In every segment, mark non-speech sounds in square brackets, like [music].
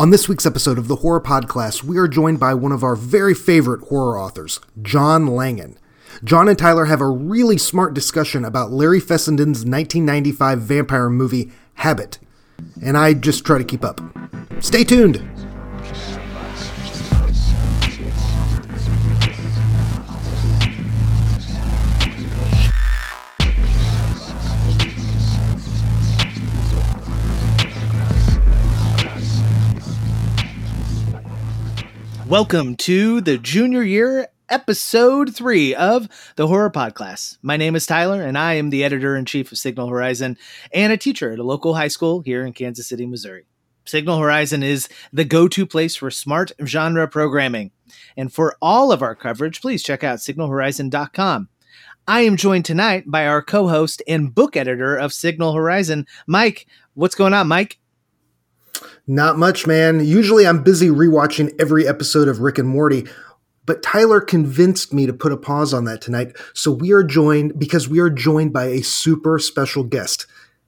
On this week's episode of the Horror Podcast, we are joined by one of our very favorite horror authors, John Langan. John and Tyler have a really smart discussion about Larry Fessenden's 1995 vampire movie, Habit. And I just try to keep up. Stay tuned! Welcome to the junior year episode three of the Horror Podcast. My name is Tyler, and I am the editor in chief of Signal Horizon and a teacher at a local high school here in Kansas City, Missouri. Signal Horizon is the go to place for smart genre programming. And for all of our coverage, please check out signalhorizon.com. I am joined tonight by our co host and book editor of Signal Horizon, Mike. What's going on, Mike? Not much, man. Usually I'm busy rewatching every episode of Rick and Morty, but Tyler convinced me to put a pause on that tonight. So we are joined because we are joined by a super special guest.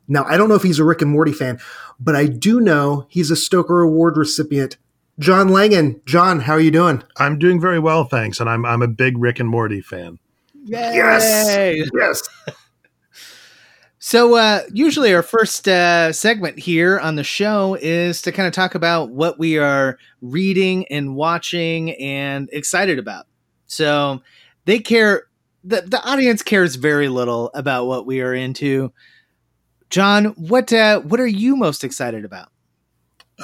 Now, I don't know if he's a Rick and Morty fan, but I do know he's a Stoker Award recipient. John Langan. John, how are you doing? I'm doing very well, thanks. And I'm I'm a big Rick and Morty fan. Yay! Yes. Yes. [laughs] So, uh, usually our first uh, segment here on the show is to kind of talk about what we are reading and watching and excited about. So, they care, the, the audience cares very little about what we are into. John, what uh, what are you most excited about?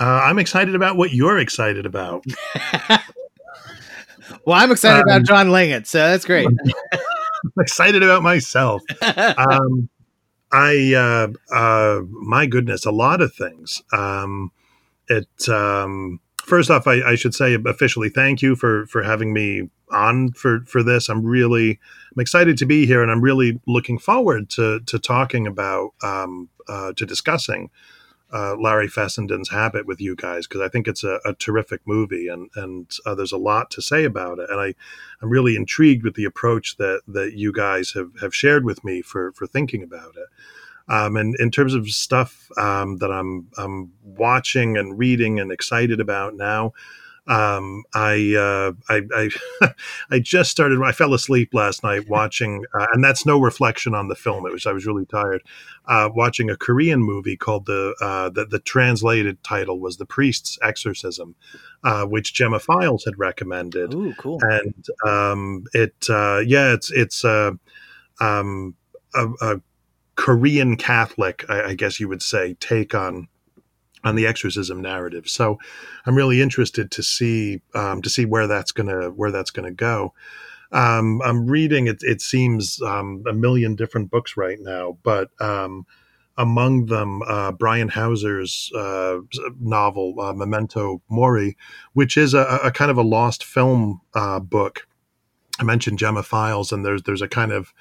Uh, I'm excited about what you're excited about. [laughs] well, I'm excited um, about John Langan, so that's great. [laughs] I'm excited about myself. [laughs] Um, I, uh, uh, my goodness, a lot of things. Um, it, um, first off, I, I, should say officially thank you for, for having me on for, for this. I'm really, I'm excited to be here and I'm really looking forward to, to talking about, um, uh, to discussing, uh, Larry Fessenden's Habit with you guys because I think it's a, a, terrific movie and and uh, there's a lot to say about it and I I'm really intrigued with the approach that that you guys have have shared with me for for thinking about it. Um, and in terms of stuff um, that I'm I'm watching and reading and excited about now, um, I, uh, I, I, [laughs] I, just started. I fell asleep last night [laughs] watching, uh, and that's no reflection on the film. It was I was really tired uh, watching a Korean movie called the, uh, the the translated title was The Priest's Exorcism, uh, which Gemma Files had recommended. Ooh, cool! And um, it, uh, yeah, it's it's um, a, a, Korean Catholic, I, I guess you would say, take on on the exorcism narrative. So I'm really interested to see um, to see where that's gonna where that's gonna go. Um, I'm reading it. It seems um, a million different books right now, but um, among them, uh, Brian Hauser's uh, novel uh, Memento Mori, which is a, a, kind of a lost film uh, book. I mentioned Gemma Files, and there's there's a kind of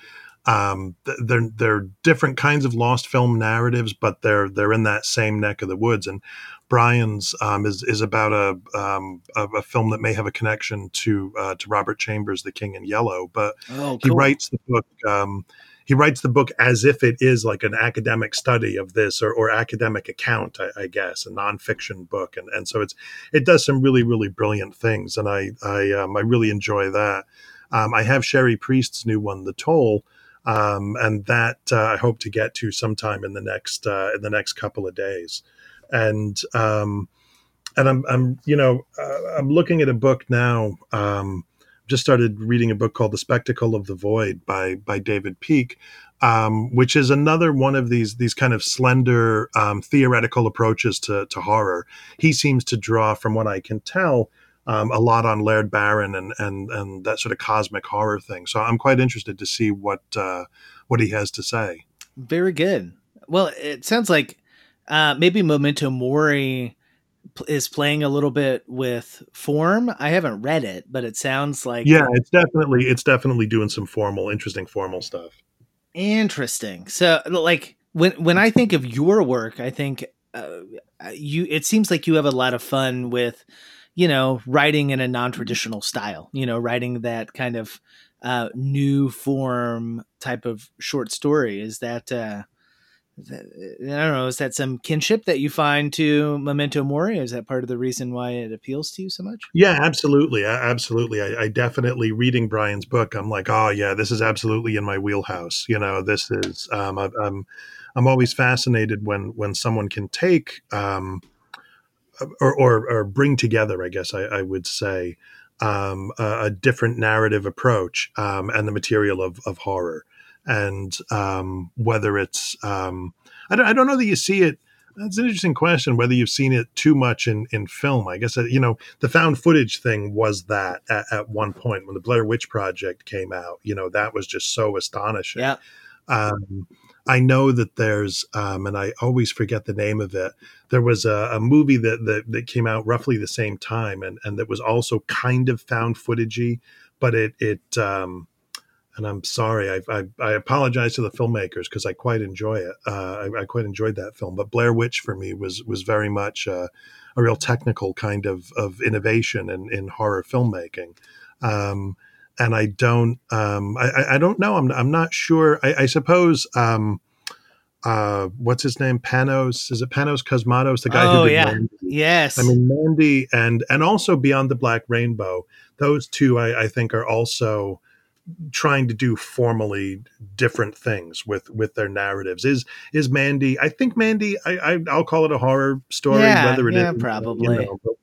um, they're they're different kinds of lost film narratives, but they're they're in that same neck of the woods. And Brian's um, is is about a, um, a, a film that may have a connection to uh, to Robert Chambers, The King in Yellow. But oh, cool. he writes the book. Um, he writes the book as if it is like an academic study of this or, or academic account, I, I, guess, a nonfiction book, and and so it's it does some really really brilliant things, and I I um, I really enjoy that. Um, I have Cherie Priest's new one, The Toll, um, and that uh, I hope to get to sometime in the next uh, in the next couple of days. And um, and I'm I'm you know uh, I'm looking at a book now. Um, just started reading a book called The Spectacle of the Void by by David Peak, um, which is another one of these these kind of slender um, theoretical approaches to to horror. He seems to draw, from what I can tell, um, a lot on Laird Barron and and and that sort of cosmic horror thing. So I'm quite interested to see what uh, what he has to say. Very good. Well, it sounds like uh, maybe Memento Mori is playing a little bit with form. I haven't read it, but it sounds like yeah, it's definitely it's definitely doing some formal, interesting formal stuff. Interesting. So, like when when I think of your work, I think uh, you. It seems like you have a lot of fun with you know, writing in a non-traditional style, you know, writing that kind of uh, new form type of short story. Is that uh, I don't know. Is that some kinship that you find to Memento Mori? Is that part of the reason why it appeals to you so much? Yeah, absolutely, absolutely. I, I definitely reading Brian's book. I'm like, oh yeah, this is absolutely in my wheelhouse. You know, this is. Um, I, I'm, I'm always fascinated when when someone can take um, or, or, or bring together. I guess I, I would say um, a, a, different narrative approach um, and the material of, of horror. And um, whether it's um, I, don't, I don't know that you see it that's an interesting question whether you've seen it too much in, in film. I guess uh, you know the found footage thing was that at, at, one point when the blair witch project came out you know that was just so astonishing. Yeah. Um, i know that there's um, and i always forget the name of it there was a, a movie that, that, that came out roughly the same time and and that was also kind of found footagey but it it um, and I'm sorry. I, I, I apologize to the filmmakers because I quite enjoy it. Uh, I, I, quite enjoyed that film. But Blair Witch for me was was very much a real technical kind of of innovation in, in horror filmmaking. Um, and I don't um, I, I don't know. I'm I'm not sure. I, I suppose. Um, uh, what's his name? Panos? Is it Panos Cosmatos? The guy oh, who did yeah. Mandy. Yes. I mean Mandy and and also Beyond the Black Rainbow. Those two I, I think are also trying to do formally different things with with their narratives is is mandy i think mandy i, I will call it a horror story yeah, whether it yeah, is, probably you know,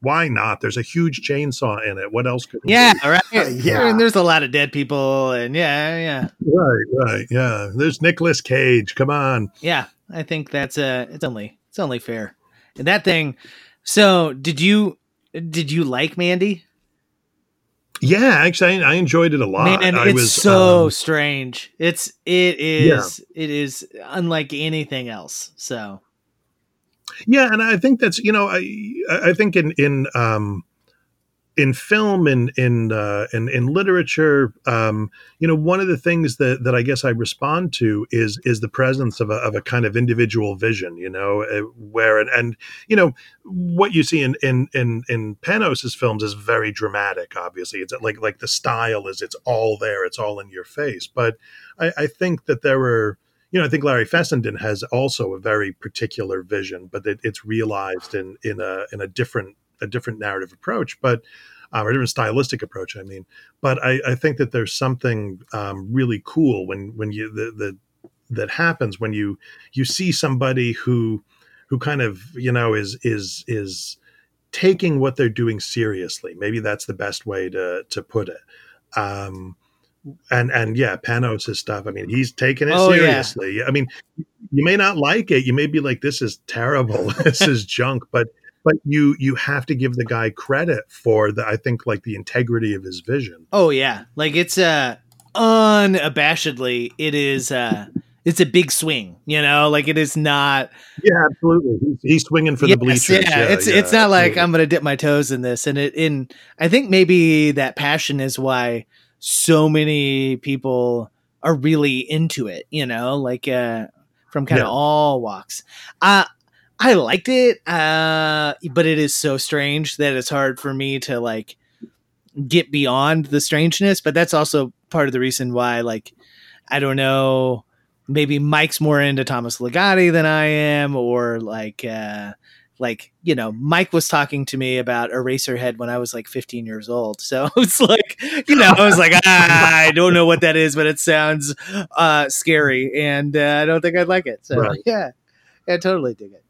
why not? There's a huge chainsaw in it. What else could yeah right. Yeah. And there's a lot of dead people and yeah yeah. Right right yeah. There's Nicolas cage. Come on. Yeah i think that's uh it's only it's only fair. And that thing so did you did you like mandy? Yeah, actually, I, I enjoyed it a lot. Man, I it's was, so um, strange. It's it is yeah. it is unlike anything else. So, yeah, and I think that's you know I I think in in um, in film and in uh, in, in literature, um, you know, one of the things that, that I guess I respond to is is the presence of a, of a kind of individual vision, you know, uh, where and, and you know what you see in in in, in Panos's films is very dramatic. Obviously, it's like like the style is it's all there, it's all in your face. But I, I think that there were you know, I think Larry Fessenden has also a very particular vision, but it, it's realized in in a in a different a different narrative approach, but um, or a different stylistic approach. I mean, but I, I think that there's something um, really cool when when you the, the that happens when you you see somebody who who kind of you know is is is taking what they're doing seriously. Maybe that's the best way to to put it. Um, and and yeah, Panos' stuff. I mean, he's taking it oh, seriously. Yeah. I mean, you may not like it. You may be like, "This is terrible. [laughs] this is junk," but but you you have to give the guy credit for the I think like the integrity of his vision. Oh yeah, like it's uh unabashedly it is uh it's a big swing, you know, like it is not. Yeah, absolutely. He's, he's swinging for yes, the bleachers. Yeah, yeah it's yeah, it's not absolutely. like I'm going to dip my toes in this, and it in I think maybe that passion is why so many people are really into it, you know, like uh from kind of yeah. all walks. Uh I liked it, uh, but it is so strange that it's hard for me to like get beyond the strangeness. But that's also part of the reason why, like, I don't know, maybe Mike's more into Thomas Ligotti than I am, or like, uh, like you know, Mike was talking to me about Eraserhead when I was like 15 years old. So [laughs] it's like, you know, I was like, ah, I don't know what that is, but it sounds uh, scary, and uh, I don't think I'd like it. So right. yeah, I totally dig it.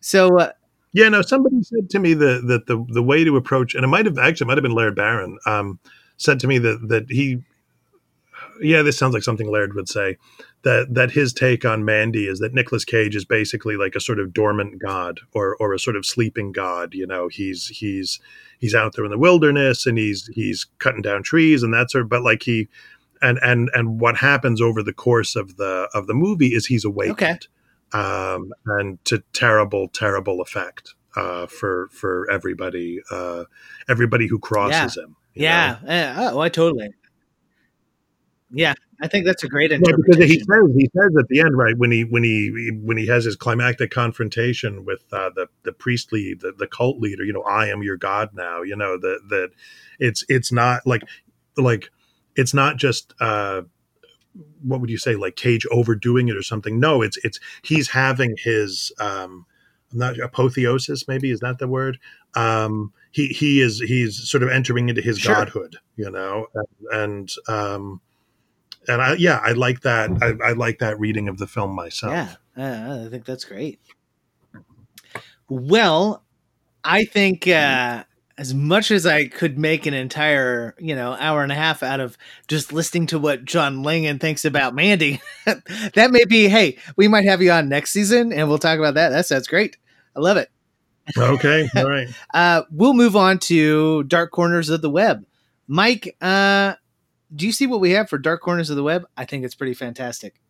So, uh, yeah, no, somebody said to me that that the the way to approach, and it might have actually might have been Laird Barron, um, said to me that that he, yeah, this sounds like something Laird would say, that that his take on Mandy is that Nicolas Cage is basically like a sort of dormant god or or a sort of sleeping god. You know, he's he's he's out there in the wilderness and he's he's cutting down trees and that sort of, but like he. And, and and what happens over the course of the of the movie is he's awakened. Okay um, and to terrible, terrible effect uh, for for everybody, uh, everybody who crosses yeah. him. Yeah. yeah. Oh, I totally. Yeah, I think that's a great interpretation. Yeah, because he says he says at the end, right when he when he when he has his climactic confrontation with uh, the the priestly the, the cult leader, you know, I am your god now. You know that that it's it's not like like it's not just uh, what would you say like Cage overdoing it or something. No, it's it's he's having his um, not apotheosis maybe is that the word um he he is he's sort of entering into his sure. godhood you know and, and um and i yeah i like that I, I, like that reading of the film myself yeah uh, i think that's great well i think uh as much as I could make an entire, you know, hour and a half out of just listening to what John Langan thinks about Mandy, [laughs] that may be, hey, we might have you on next season and we'll talk about that. That sounds great. I love it. Okay, all right. [laughs] uh, we'll move on to Dark Corners of the Web. Mike, uh, do you see what we have for Dark Corners of the Web? I think it's pretty fantastic.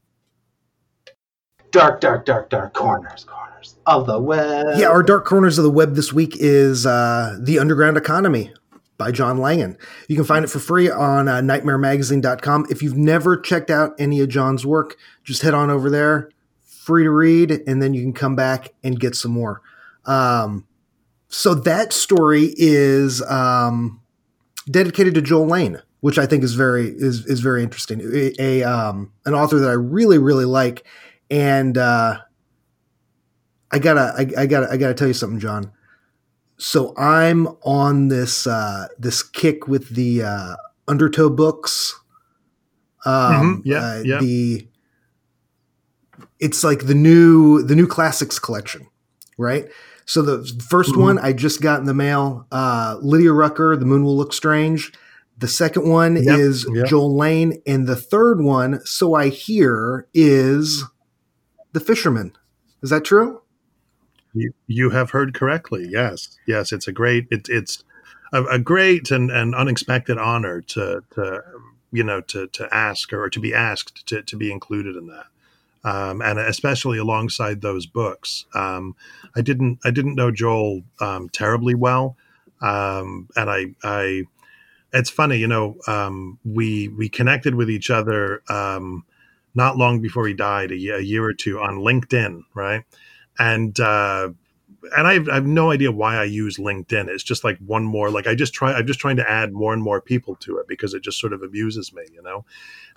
Dark, dark, dark, dark corners, corners of the web. Yeah, our Dark Corners of the Web this week is uh, The Underground Economy by John Langan. You can find it for free on uh, nightmaremagazine.com. If you've never checked out any of John's work, just head on over there free to read, and then you can come back and get some more. Um, so that story is um, dedicated to Joel Lane, which I think is very is is very interesting. A, a um, an author that I really really like, and uh, I gotta I, I, gotta I gotta tell you something, John. So I'm on this uh, this kick with the uh, Undertow books. Um, mm-hmm. Yeah, uh, yeah. The it's like the new the new classics collection, right? So the 1st mm-hmm. one I just got in the mail. Uh, Lynda Rucker, The Moon Will Look Strange. The second one yep, is yep. Joel Lane, and the third one, so I hear, is The Fisherman. Is that true? You, you have heard correctly. Yes, yes. It's a great. It, it's a, a great and, and unexpected honor to to you know to to ask or to be asked to to be included in that um, and especially alongside those books. Um, I didn't I didn't know Joel um, terribly well, um, and I I it's funny, you know, um, we we connected with each other um, not long before he died, a year, a year or two on LinkedIn, right? And uh, and I have, I have, no idea why I use LinkedIn. It's just like one more, like I just try, I'm just trying to add more and more people to it because it just sort of amuses me, you know?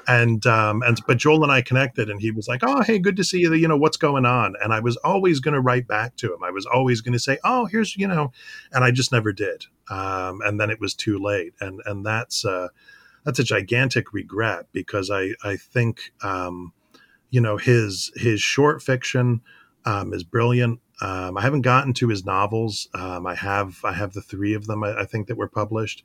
And, um, and, but Joel and I connected and he was like, Oh, hey, good to see you. You know, what's going on? And I was always going to write back to him. I was always going to say, Oh, here's, you know, and I just never did. Um, and then it was too late. And, and that's, uh, that's a gigantic regret because I, I think, um, you know, his, his short fiction, um, is brilliant. Um, I haven't gotten to his novels. Um, I have I have the three of them I, I think that were published,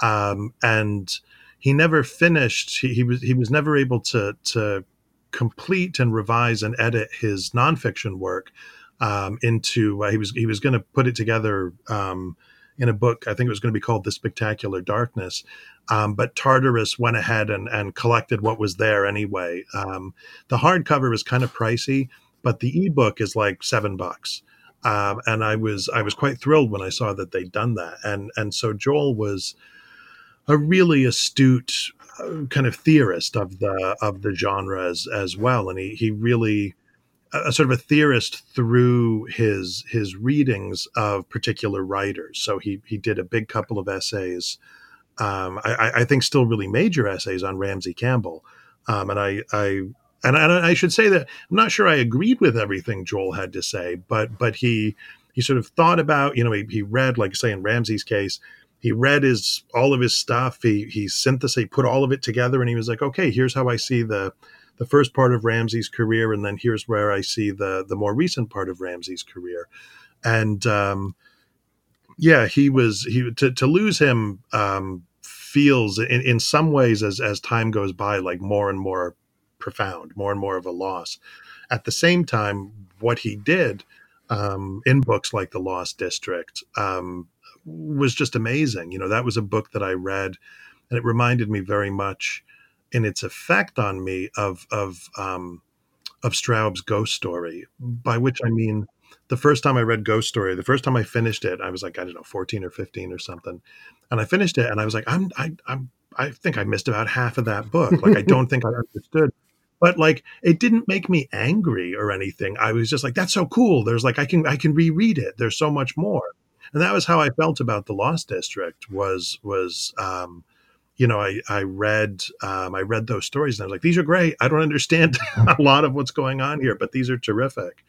um, and he never finished. He, he, was he was never able to to complete and revise and edit his nonfiction work um, into. Uh, he was he was going to put it together um, in a book. I think it was going to be called The Spectacular Darkness. Um, but Tartarus went ahead and, and collected what was there anyway. Um, the hardcover was kind of pricey, but the ebook is like seven bucks. Um, and I was I was quite thrilled when I saw that they'd done that. And and so Joel was a really astute uh, kind of theorist of the of the genre as, as well, and he he really a sort of a theorist through his his readings of particular writers. So he he did a big couple of essays. Um, I, I, think still really major essays on Ramsey Campbell, um, and I I and I, I should say that I'm not sure I agreed with everything Joel had to say, but but he he sort of thought about you know he, he read like say in Ramsey's case he read his all of his stuff he he synthesized he put all of it together and he was like okay here's how I see the the first part of Ramsey's career and then here's where I see the the more recent part of Ramsey's career and um, yeah he was he to to lose him um, feels in, in some ways as as time goes by like more and more profound, more and more of a loss. At the same time, what he did um, in books like The Lost District um, was just amazing. You know, that was a book that I read, and it reminded me very much in its effect on me of of um, of Straub's Ghost Story, by which I mean the first time I read Ghost Story, the first time I finished it, I was like, I don't know, 14 or 15 or something. And I finished it and I was like, I'm, I, I'm, I think I missed about half of that book. Like, I [laughs] don't think I understood. But like it didn't make me angry or anything. I was just like that's so cool. There's like i can i can reread it. There's so much more. And that was how i felt about the lost district was was um you know, I I read um, I read those stories and I was like, these are great. I don't understand [laughs] a lot of what's going on here, but these are terrific.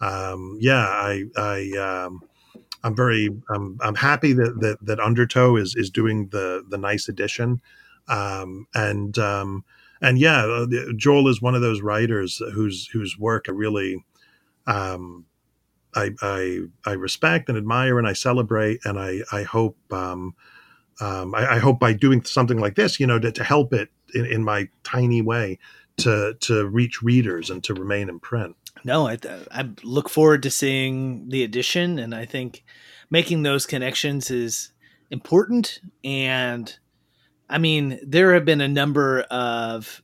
Um, yeah, I I um, I'm very I'm I'm happy that that, that Undertow is is doing the the nice addition, um, and um, and yeah, uh, Joel is one of those writers whose whose work I really um, I, I I respect and admire and I celebrate and I I hope um, um, I, I, hope by doing something like this, you know, to, to help it in, in, my tiny way to to reach readers and to remain in print. No, I, I look forward to seeing the edition, and I think making those connections is important. And I mean, there have been a number of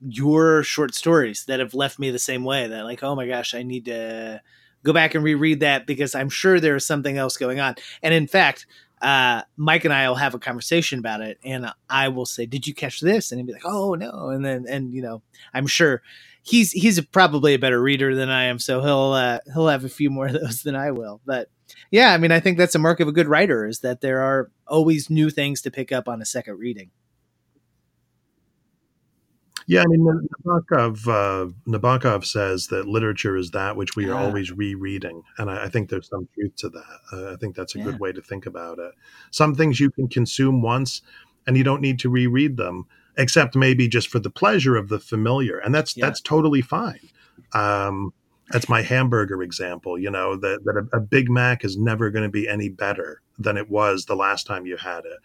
your short stories that have left me the same way. That like, oh my gosh, I need to go back and reread that because I'm sure there's something else going on. And in fact, uh, Mike and I will have a conversation about it, and I will say, "Did you catch this?" And he'll be like, "Oh no!" And then, and you know, I'm sure he's he's probably a better reader than I am, so he'll uh, he'll have a few more of those [laughs] than I will. But yeah, I mean, I think that's a mark of a good writer is that there are always new things to pick up on a second reading. Yeah, I mean, Nabokov, uh, Nabokov says that literature is that which we are ah. always rereading. And I, I, think there's some truth to that. Uh, I think that's a yeah. good way to think about it. Some things you can consume once and you don't need to reread them, except maybe just for the pleasure of the familiar. And that's, yeah. that's totally fine. Um, that's my hamburger example, you know, that, that a, a Big Mac is never going to be any better than it was the last time you had it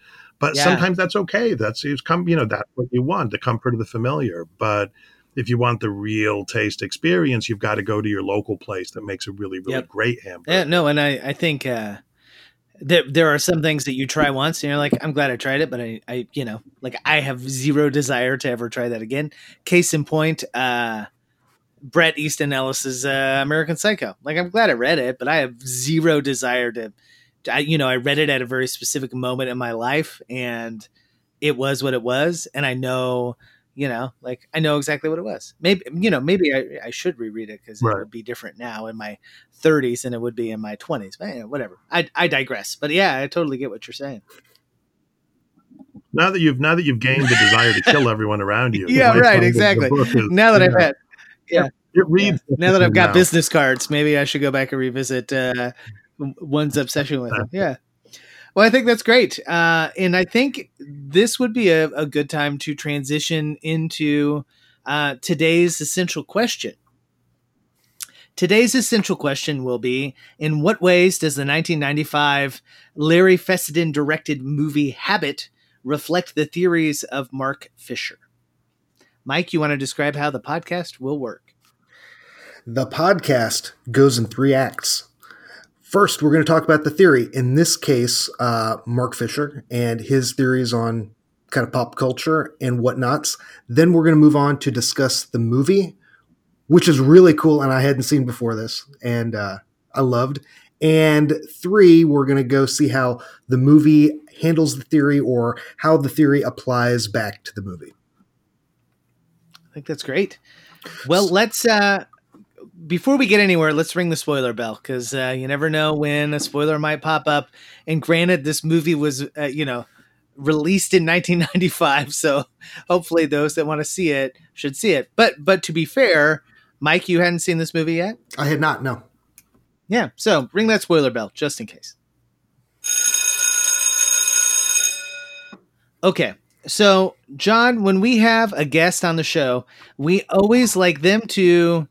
but yeah. sometimes that's okay. That's it's come, you know, that's what you want, the comfort of the familiar. But if you want the real taste experience, you've got to go to your local place that makes a really, really yep. great hamburger. Yeah, no, and I, I think uh, there there are some things that you try once and you're like, I'm glad I tried it, but I, I, you know, like I have zero desire to ever try that again. Case in point, uh, Bret Easton Ellis's uh, American Psycho. Like I'm glad I read it, but I have zero desire to I, you know, I read it at a very specific moment in my life and it was what it was. And I know, you know, like I know exactly what it was. Maybe, you know, maybe I, I should reread it because right. it would be different now in my 30s than it would be in my 20s. But yeah, whatever. I, I digress. But yeah, I totally get what you're saying. Now that you've now that you've gained the desire to kill everyone around you. [laughs] yeah, right, exactly. Is, now that I've had, yeah, it reads. Yeah. Now that I've got now. business cards, maybe I should go back and revisit uh, one's obsession with him. Yeah. Well, I think that's great. Uh, and I think this would be a, a good time to transition into uh, today's essential question. Today's essential question will be In what ways does the 1995 Larry Fessenden directed movie Habit reflect the theories of Mark Fisher? Mike, you want to describe how the podcast will work? The podcast goes in three acts. First, we're going to talk about the theory. In this case, uh, Mark Fisher and his theories on kind of pop culture and whatnots. Then we're going to move on to discuss the movie, which is really cool and I hadn't seen before this, and uh, I loved. And three, we're going to go see how the movie handles the theory or how the theory applies back to the movie. I think that's great. Well, let's uh, before we get anywhere, let's ring the spoiler bell because uh, you never know when a spoiler might pop up. And granted, this movie was, uh, you know, released in 1995, so hopefully those that want to see it should see it. But but to be fair, Mike, you hadn't seen this movie yet. I had not. No. Yeah. So ring that spoiler bell just in case. Okay. So, John, when we have a guest on the show, we always like them to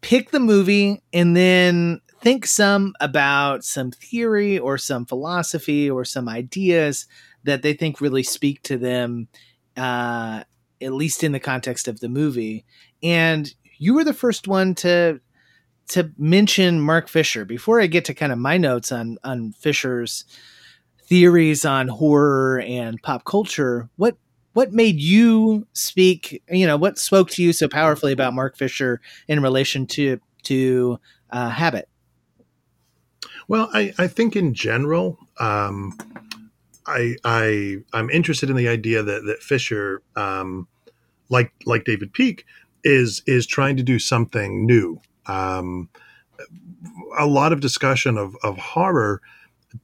pick the movie and then think some about some theory or some philosophy or some ideas that they think really speak to them, uh, at least in the context of the movie. And you were the first one to to mention Mark Fisher. Before I get to kind of my notes on on Fisher's theories on horror and pop culture, what what made you speak you know what spoke to you so powerfully about mark fisher in relation to to uh, habit? Well I, I think in general um, I, I i'm interested in the idea that that fisher um, like like david peak is is trying to do something new. Um, a lot of discussion of, of horror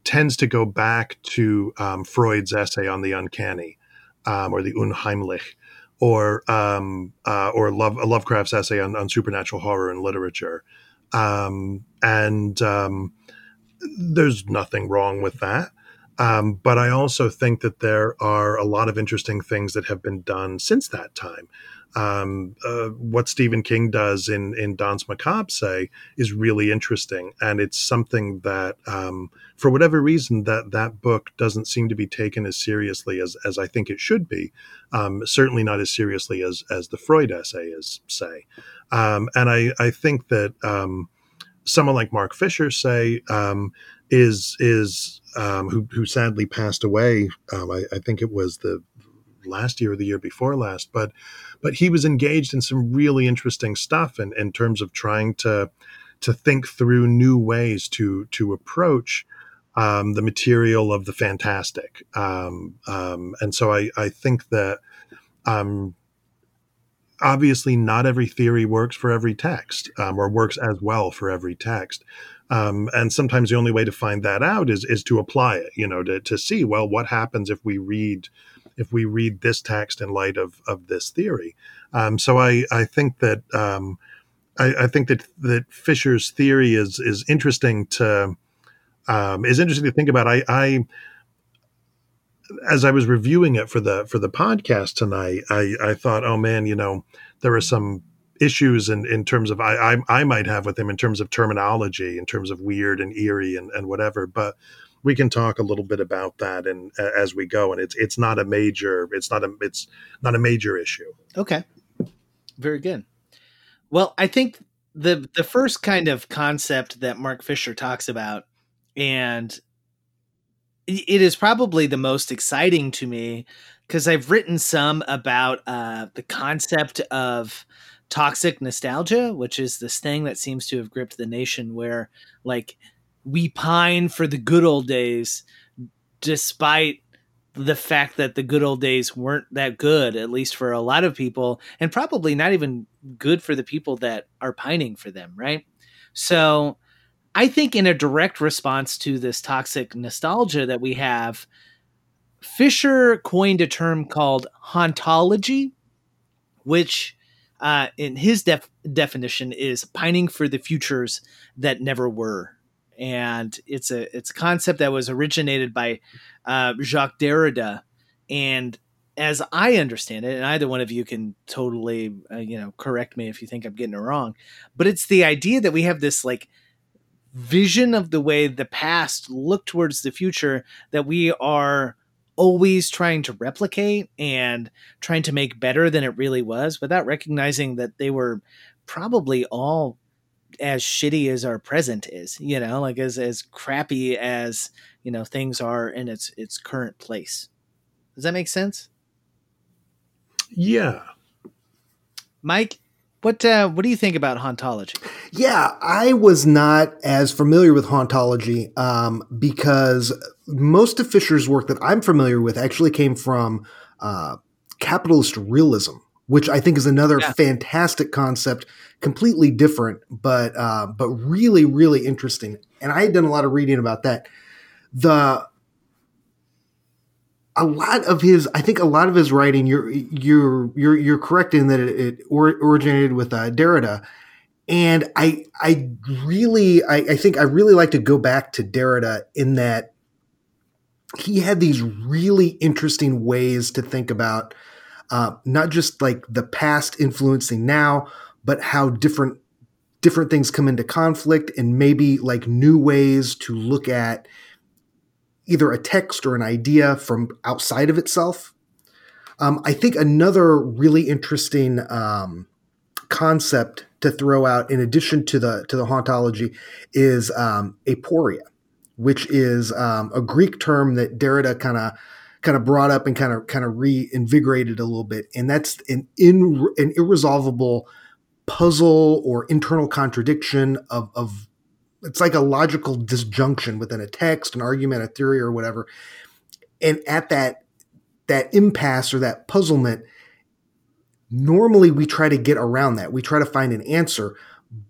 tends to go back to um, Freud's essay on the uncanny um, or the Unheimlich, or um, uh, or Love, Lovecraft's essay on, on supernatural horror in literature, um, and um, there's nothing wrong with that. Um, but I also think that there are a lot of interesting things that have been done since that time um, uh, what Stephen King does in in Danse Macabre say is really interesting, and it's something that, um, for whatever reason, that that book doesn't seem to be taken as seriously as as I think it should be. Um, certainly not as seriously as as the Freud essay is say, um, and I I think that um, someone like Mark Fisher say um, is is who who sadly passed away. I, I think it was the last year or the year before last, but but he was engaged in some really interesting stuff in, in terms of trying to to think through new ways to to approach um, the material of the fantastic. Um, um, and so I, I think that um, obviously not every theory works for every text um, or works as well for every text. Um, and sometimes the only way to find that out is is to apply it, you know, to, to see, well, what happens if we read if we read this text in light of of this theory. Um, so I I think that um, I, I, think that that Fisher's theory is is interesting to um, is interesting to think about. I, I as I was reviewing it for the for the podcast tonight, I, I thought, oh man, you know, there are some issues in, in terms of I, I, I might have with him in terms of terminology, in terms of weird and eerie and, and whatever. But we can talk a little bit about that and uh, as we go and it's it's not a major it's not a it's not a major issue. Okay. Very good. Well i think the the first kind of concept that mark fisher talks about and it is probably the most exciting to me because i've written some about uh, the concept of toxic nostalgia which is this thing that seems to have gripped the nation where like we pine for the good old days despite the fact that the good old days weren't that good at least for a lot of people and probably not even good for the people that are pining for them right? So i think in a direct response to this toxic nostalgia that we have fisher coined a term called hauntology which uh, in his def- definition is pining for the futures that never were and it's a it's a concept that was originated by uh, Jacques Derrida, and as I understand it, and either one of you can totally uh, you know correct me if you think I'm getting it wrong, but it's the idea that we have this like vision of the way the past looked towards the future that we are always trying to replicate and trying to make better than it really was without recognizing that they were probably all as shitty as our present is, you know, like as as crappy as, you know, things are in its its current place. Does that make sense? Yeah. Mike, what uh, what do you think about hauntology? Yeah, I was not as familiar with hauntology um, because most of Fisher's work that I'm familiar with actually came from uh, capitalist realism, which I think is another yeah. fantastic concept, completely different, but uh, but really really interesting. And I had done a lot of reading about that. The a lot of his, I think, a lot of his writing, you're you're you're you're correct in that it, it originated with uh, Derrida, and I I really I, I think I really like to go back to Derrida in that he had these really interesting ways to think about uh, not just like the past influencing now, but how different different things come into conflict and maybe like new ways to look at either a text or an idea from outside of itself. Um, I think another really interesting um, concept to throw out, in addition to the to the hauntology, is um, aporia, which is um, a Greek term that Derrida kind of kind of brought up and kind of kind of reinvigorated a little bit, and that's an in an irresolvable puzzle or internal contradiction of of it's like a logical disjunction within a text, an argument, a theory, or whatever. And at that that impasse or that puzzlement, normally we try to get around that. We try to find an answer.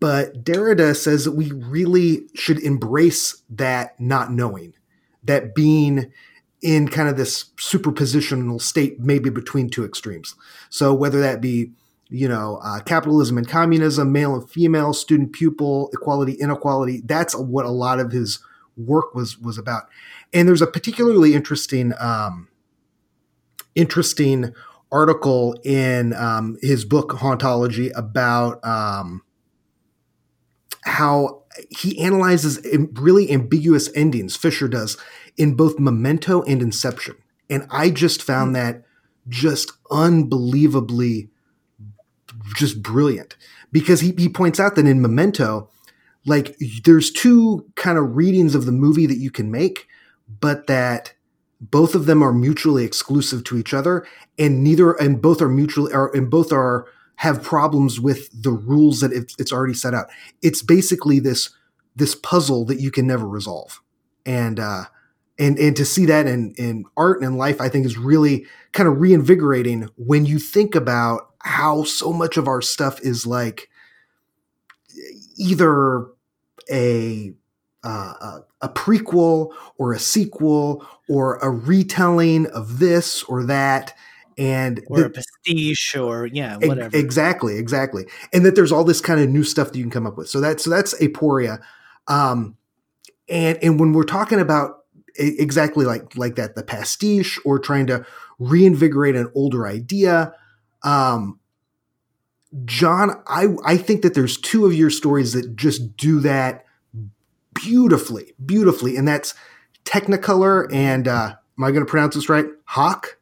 But Derrida says that we really should embrace that not knowing that being in kind of this superpositional state, maybe between two extremes. So whether that be you know, uh, capitalism and communism, male and female, student pupil, equality, inequality. That's what a lot of his work was was about. And there's a particularly interesting um, interesting article in um, his book Hauntology about um, how he analyzes really ambiguous endings. Fisher does in both Memento and Inception, and I just found that just unbelievably just brilliant. Because he, he points out that in Memento, like there's two kind of readings of the movie that you can make, but that both of them are mutually exclusive to each other and neither and both are mutually are and both are have problems with the rules that it, it's already set out. It's basically this this puzzle that you can never resolve. And uh and and to see that in in art and in life i think is really kind of reinvigorating when you think about how so much of our stuff is like either a uh, a prequel or a sequel or a retelling of this or that and or the, a pastiche or yeah whatever. exactly exactly. And that there's all this kind of new stuff that you can come up with. So that's so that's aporia. Um and and when we're talking about exactly like like that the pastiche or trying to reinvigorate an older idea um, John, I, I think that there's two of your stories that just do that beautifully, beautifully, and that's Technicolor and uh, am I going to pronounce this right? Hawk.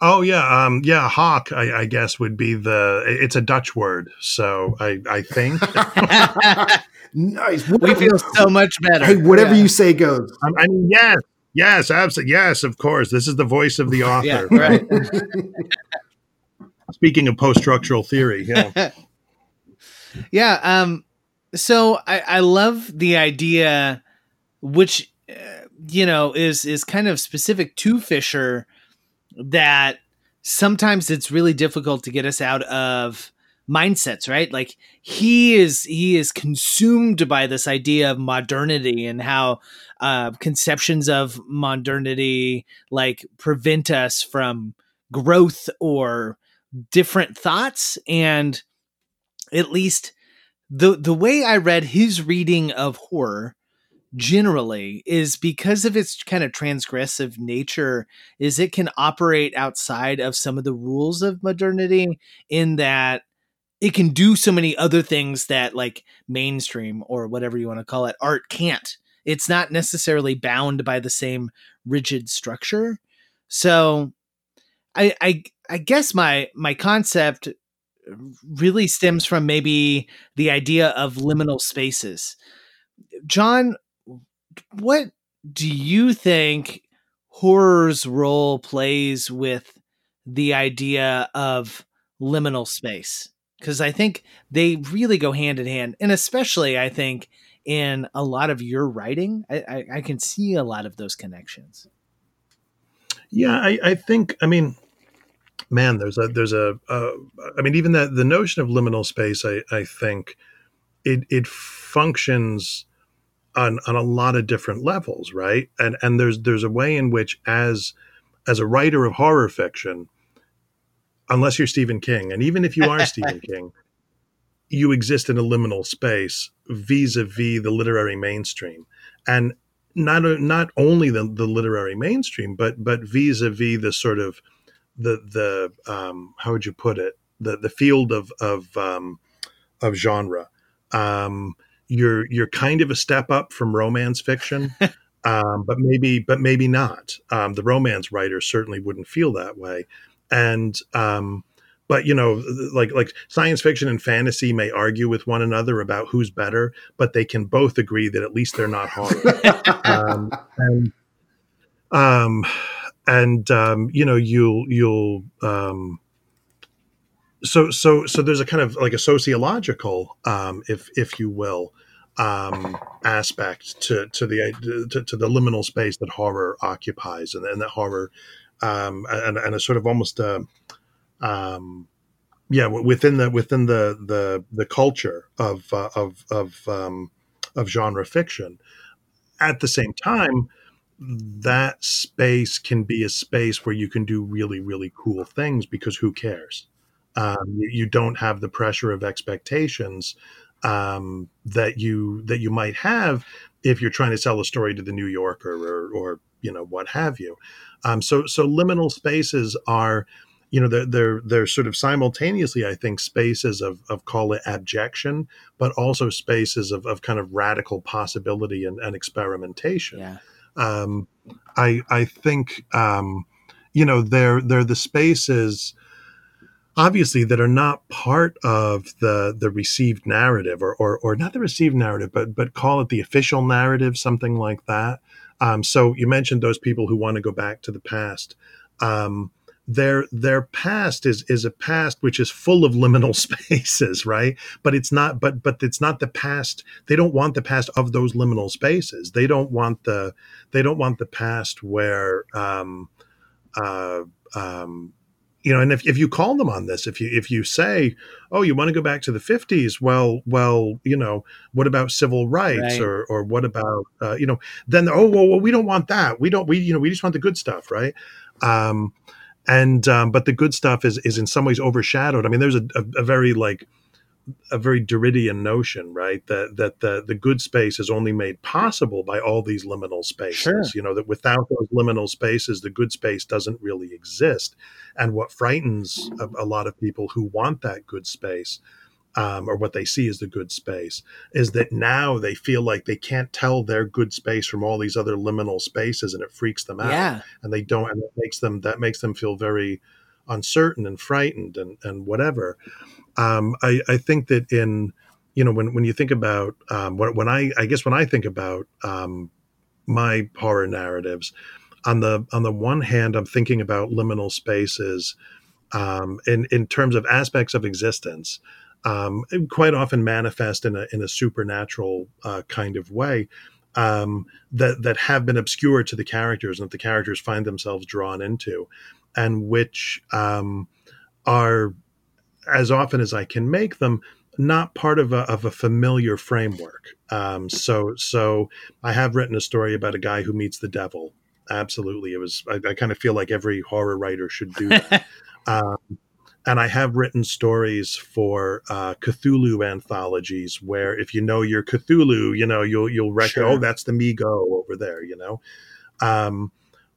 Oh yeah, um, yeah. Hawk, I, I, guess would be the. It's a Dutch word, so I, I think. [laughs] nice. we feel so much better. Hey, whatever yeah. you say goes. I mean, yes, Yes, absolutely. Yes, of course. This is the voice of the author. yeah, right. [laughs] Speaking of post-structural theory, yeah. [laughs] yeah, um so I I love the idea which uh, you know is is kind of specific to Fisher that sometimes it's really difficult to get us out of mindsets right? Like he is he is consumed by this idea of modernity and how uh, conceptions of modernity like prevent us from growth or different thoughts. And at least the the way i read his reading of horror generally is because of its kind of transgressive nature is it can operate outside of some of the rules of modernity in that it can do so many other things that like mainstream or whatever you want to call it art can't. It's not necessarily bound by the same rigid structure. So i i i guess my my concept really stems from maybe the idea of liminal spaces. John what do you think horror's role plays with the idea of liminal space because I think they really go hand in hand, and especially I think in a lot of your writing, I, I, I can see a lot of those connections. Yeah, I, I think. I mean, man, there's a there's a. Uh, I mean, even that the notion of liminal space, I I think it it functions on on a lot of different levels, right? And and there's there's a way in which as as a writer of horror fiction, unless you're Stephen King, and even if you are [laughs] Stephen King, you exist in a liminal space vis-a-vis the literary mainstream, and not not only the, the literary mainstream, but but vis-a-vis the sort of the the um, how would you put it the the field of of um, of genre. Um, you're you're kind of a step up from romance fiction. [laughs] Um, but maybe, but maybe not. Um, the romance writer certainly wouldn't feel that way and um, but you know like like science fiction and fantasy may argue with one another about who's better but they can both agree that at least they're not horror um, [laughs] and um and um you know you'll you'll um so so so there's a kind of like a sociological um if if you will um aspect to to the to, to the liminal space that horror occupies and, and that horror um, and, and a sort of almost a, um, yeah within the within the the the culture of uh, of of um, of genre fiction at the same time, that space can be a space where you can do really, really cool things because who cares? Um, you, you, don't have the pressure of expectations um, that you that you might have if you're trying to sell a story to the New Yorker or, or you know what have you. Um, so so liminal spaces are you know they're, they're they're sort of simultaneously i think spaces of of call it abjection but also spaces of, of kind of radical possibility and, and experimentation yeah. um, i i think um, you know they're they're the spaces obviously that are not part of the the received narrative or or, or not the received narrative but but call it the official narrative something like that. Um, so you mentioned those people who want to go back to the past. Um, their their past is is a past which is full of liminal [laughs] spaces right? But it's not but but it's not the past they don't want the past of those liminal spaces. They don't want the they don't want the past where um uh um you know and if, if you call them on this if you if you say oh you want to go back to the 50s well well you know what about civil rights right. or or what about uh, you know then oh well, well we don't want that we don't we you know we just want the good stuff right um and um, but the good stuff is is in some ways overshadowed. I mean, there's a, a, a, very like a very Derridian notion, right? That that the the good space is only made possible by all these liminal spaces. Sure. You know that without those liminal spaces, the good space doesn't really exist. And what frightens a, a lot of people who want that good space um, or what they see as the good space is that now they feel like they can't tell their good space from all these other liminal spaces and it freaks them out yeah. and they don't and it makes them that makes them feel very uncertain and frightened and and whatever um, I, I think that in you know when, when you think about um, when, when I I guess when I think about um, my horror narratives on the on the one hand I'm thinking about liminal spaces um, in in terms of aspects of existence um, quite often manifest in a in a supernatural uh, kind of way um, that that have been obscure to the characters and that the characters find themselves drawn into, and which um, are as often as I can make them not part of a, of a familiar framework. Um, so so I have written a story about a guy who meets the devil. Absolutely, it was. I, I kind of feel like every horror writer should do that. [laughs] um, and I have written stories for uh, Cthulhu anthologies where if you know your Cthulhu, you know you'll you'll recognize sure. oh that's the Mi-Go over there, you know. Um,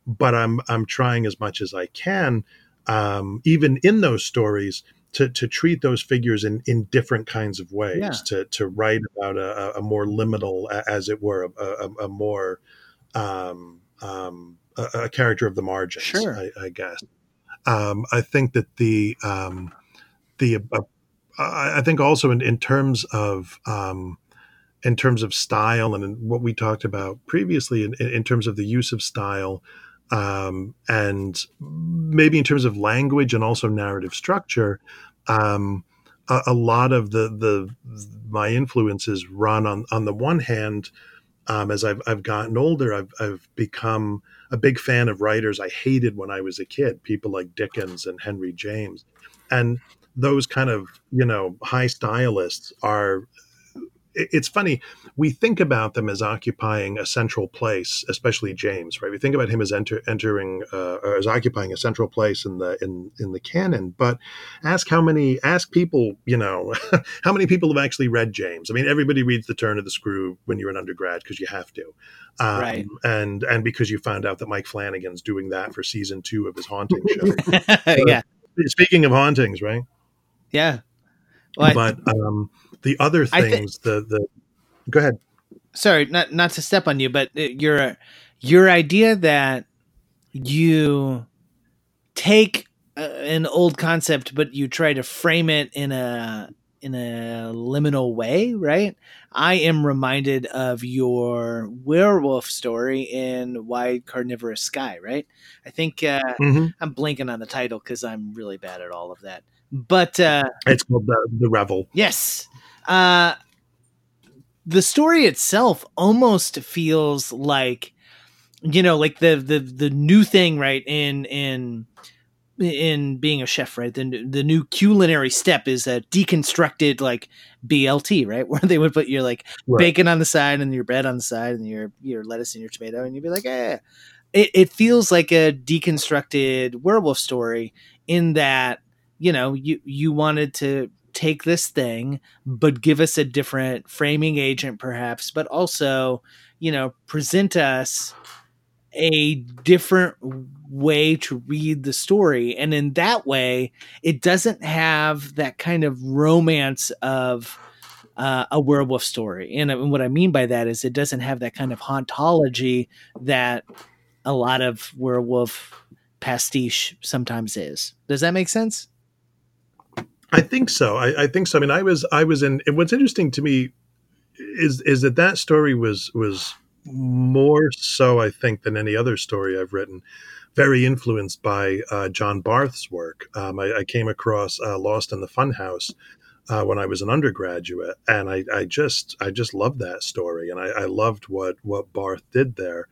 but I'm I'm trying as much as I can, um, even in those stories, to to treat those figures in in different kinds of ways. Yeah. To to write about a, a, more liminal, as it were, a, a, a more um, um, a, character of the margins. Sure. I, I guess. Um, I think that the um, the uh, I think also in, in terms of um, in terms of style and what we talked about previously in, in terms of the use of style um, and maybe in terms of language and also narrative structure um, a, a, lot of the the my influences run on on the one hand um, as I've, I've gotten older I've, I've become a big fan of writers I hated when I was a kid, people like Dickens and Henry James. And those kind of, you know, high stylists are it's funny we think about them as occupying a central place especially james right? We think about him as enter, entering uh, as occupying a central place in the in in the canon but ask how many ask people you know [laughs] how many people have actually read james? I mean everybody reads the turn of the screw when you're an undergrad because you have to. Um, right. and and because you found out that mike flanagan's doing that for season two of his haunting show. [laughs] Yeah. Speaking of hauntings right? Yeah well, but um the other things, th- the the go ahead. Sorry, not not to step on you, but uh, your your idea that you take uh, an old concept, but you try to frame it in a in a liminal way, right? I am reminded of your werewolf story in Wide Carnivorous Sky, right? I think uh, mm-hmm. I'm blanking on the title because I'm really bad at all of that. But uh, it's called the, the Revel. Yes, uh, the story itself almost feels like you know like the the the new thing right in in in being a chef right the, the new culinary step is a deconstructed like BLT, right? [laughs] Where they would put your like Right. bacon on the side and your bread on the side and your your lettuce and your tomato, and you'd be like, eh. It, it feels like a deconstructed werewolf story in that you know you you wanted to take this thing but give us a different framing agent perhaps but also you know present us a different way to read the story and in that way it doesn't have that kind of romance of uh, a werewolf story and uh, what i mean by that is it doesn't have that kind of hauntology that a lot of werewolf pastiche sometimes is does that make sense I think so. I, I think so. I mean, I was I was in. And what's interesting to me is is that that story was was more so, I think, than any other story I've written. Very influenced by uh, John Barth's work. Um, I, I came across uh, Lost in the Funhouse uh, when I was an undergraduate, and I, I just I just loved that story, and I, I loved what what Barth did there.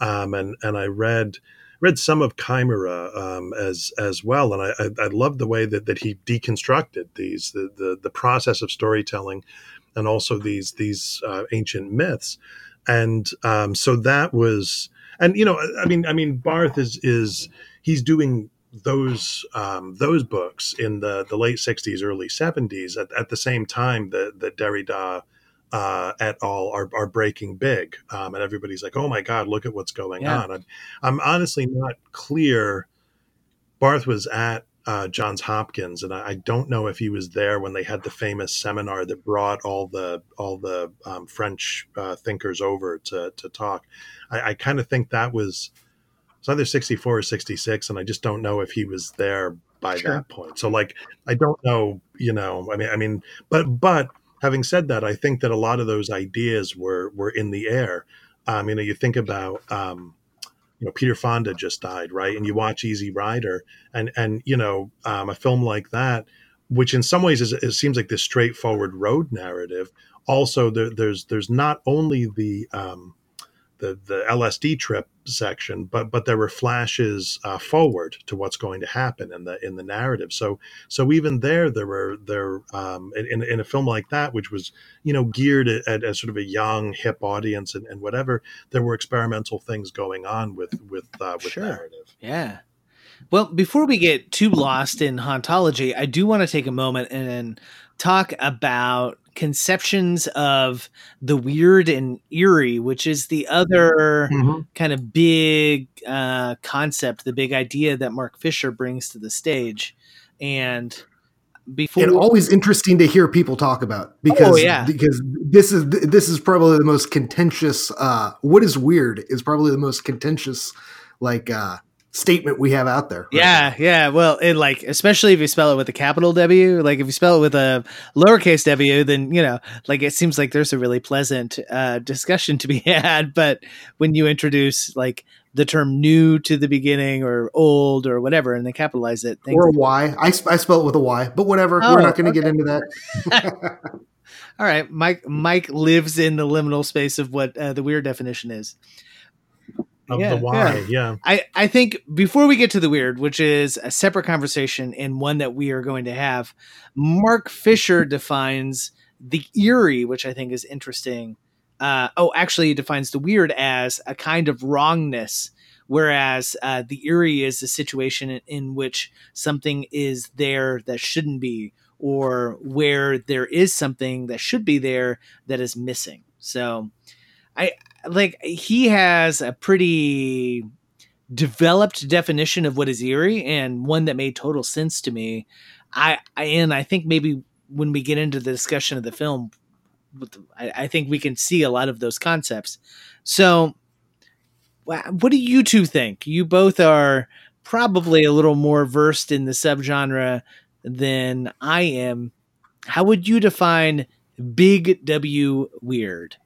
Um, and and I read read some of Chimera um, as as well, and I, I, I love the way that, that he deconstructed these the, the the process of storytelling, and also these these uh, ancient myths, and um, so that was and you know I mean I mean Barth is is he's doing those um, those books in the the late '60s, early '70s at, at the same time that that Derrida uh, et al. are, are breaking big, um, and everybody's like, "Oh my God, look at what's going Yeah. on." I'm, I'm honestly not clear. Barth was at uh, Johns Hopkins, and I, I don't know if he was there when they had the famous seminar that brought all the all the um, French uh, thinkers over to to talk. I, I kind of think that was it's either 64 or 66 and i just don't know if he was there by Sure. that point so like i don't know you know i mean i mean but but having said that i think that a lot of those ideas were were in the air um you know you think about um you know peter fonda just died right? And you watch easy rider and and you know um, a film like that which in some ways is it seems like this straightforward road narrative. Also there, there's there's not only the um the the LSD trip section, but but there were flashes uh, forward to what's going to happen in the in the narrative. So so even there, there were there um, in in a film like that, which was you know geared at, at, sort of a young hip audience and, and whatever, there were experimental things going on with with uh, with Sure. narrative. Yeah. Well, before we get too lost in hauntology, I do want to take a moment and talk about conceptions of the weird and eerie, which is the other kind of big uh, concept, the big idea that Mark Fisher brings to the stage. And before and always interesting to hear people talk about because Oh, yeah. because this is this is probably the most contentious uh what is weird is probably the most contentious like uh statement we have out there right Yeah, yeah. Well, it like especially if you spell it with a capital W, like if you spell it with a lowercase w, then you know, like it seems like there's a really pleasant uh, discussion to be [laughs] had. But when you introduce like the term "new" to the beginning or "old" or whatever, and then capitalize it, or a Y. I, sp- I spell it with a Y, but whatever. Oh, We're not going to get into that. [laughs] All right, Mike. Mike lives in the liminal space of what uh, the weird definition is. Of Yeah, the why, yeah. I, I think before we get to the weird, which is a separate conversation and one that we are going to have, Mark Fisher [laughs] defines the eerie, which I think is interesting. Uh, oh, actually, he defines the weird as a kind of wrongness, whereas uh, the eerie is a situation in, in which something is there that shouldn't be, or where there is something that should be there that is missing. So, I like he has a pretty developed definition of what is eerie and one that made total sense to me. I, I and I think maybe when we get into the discussion of the film, I, I think we can see a lot of those concepts. So, what do you two think? You both are probably a little more versed in the subgenre than I am. How would you define big W weird?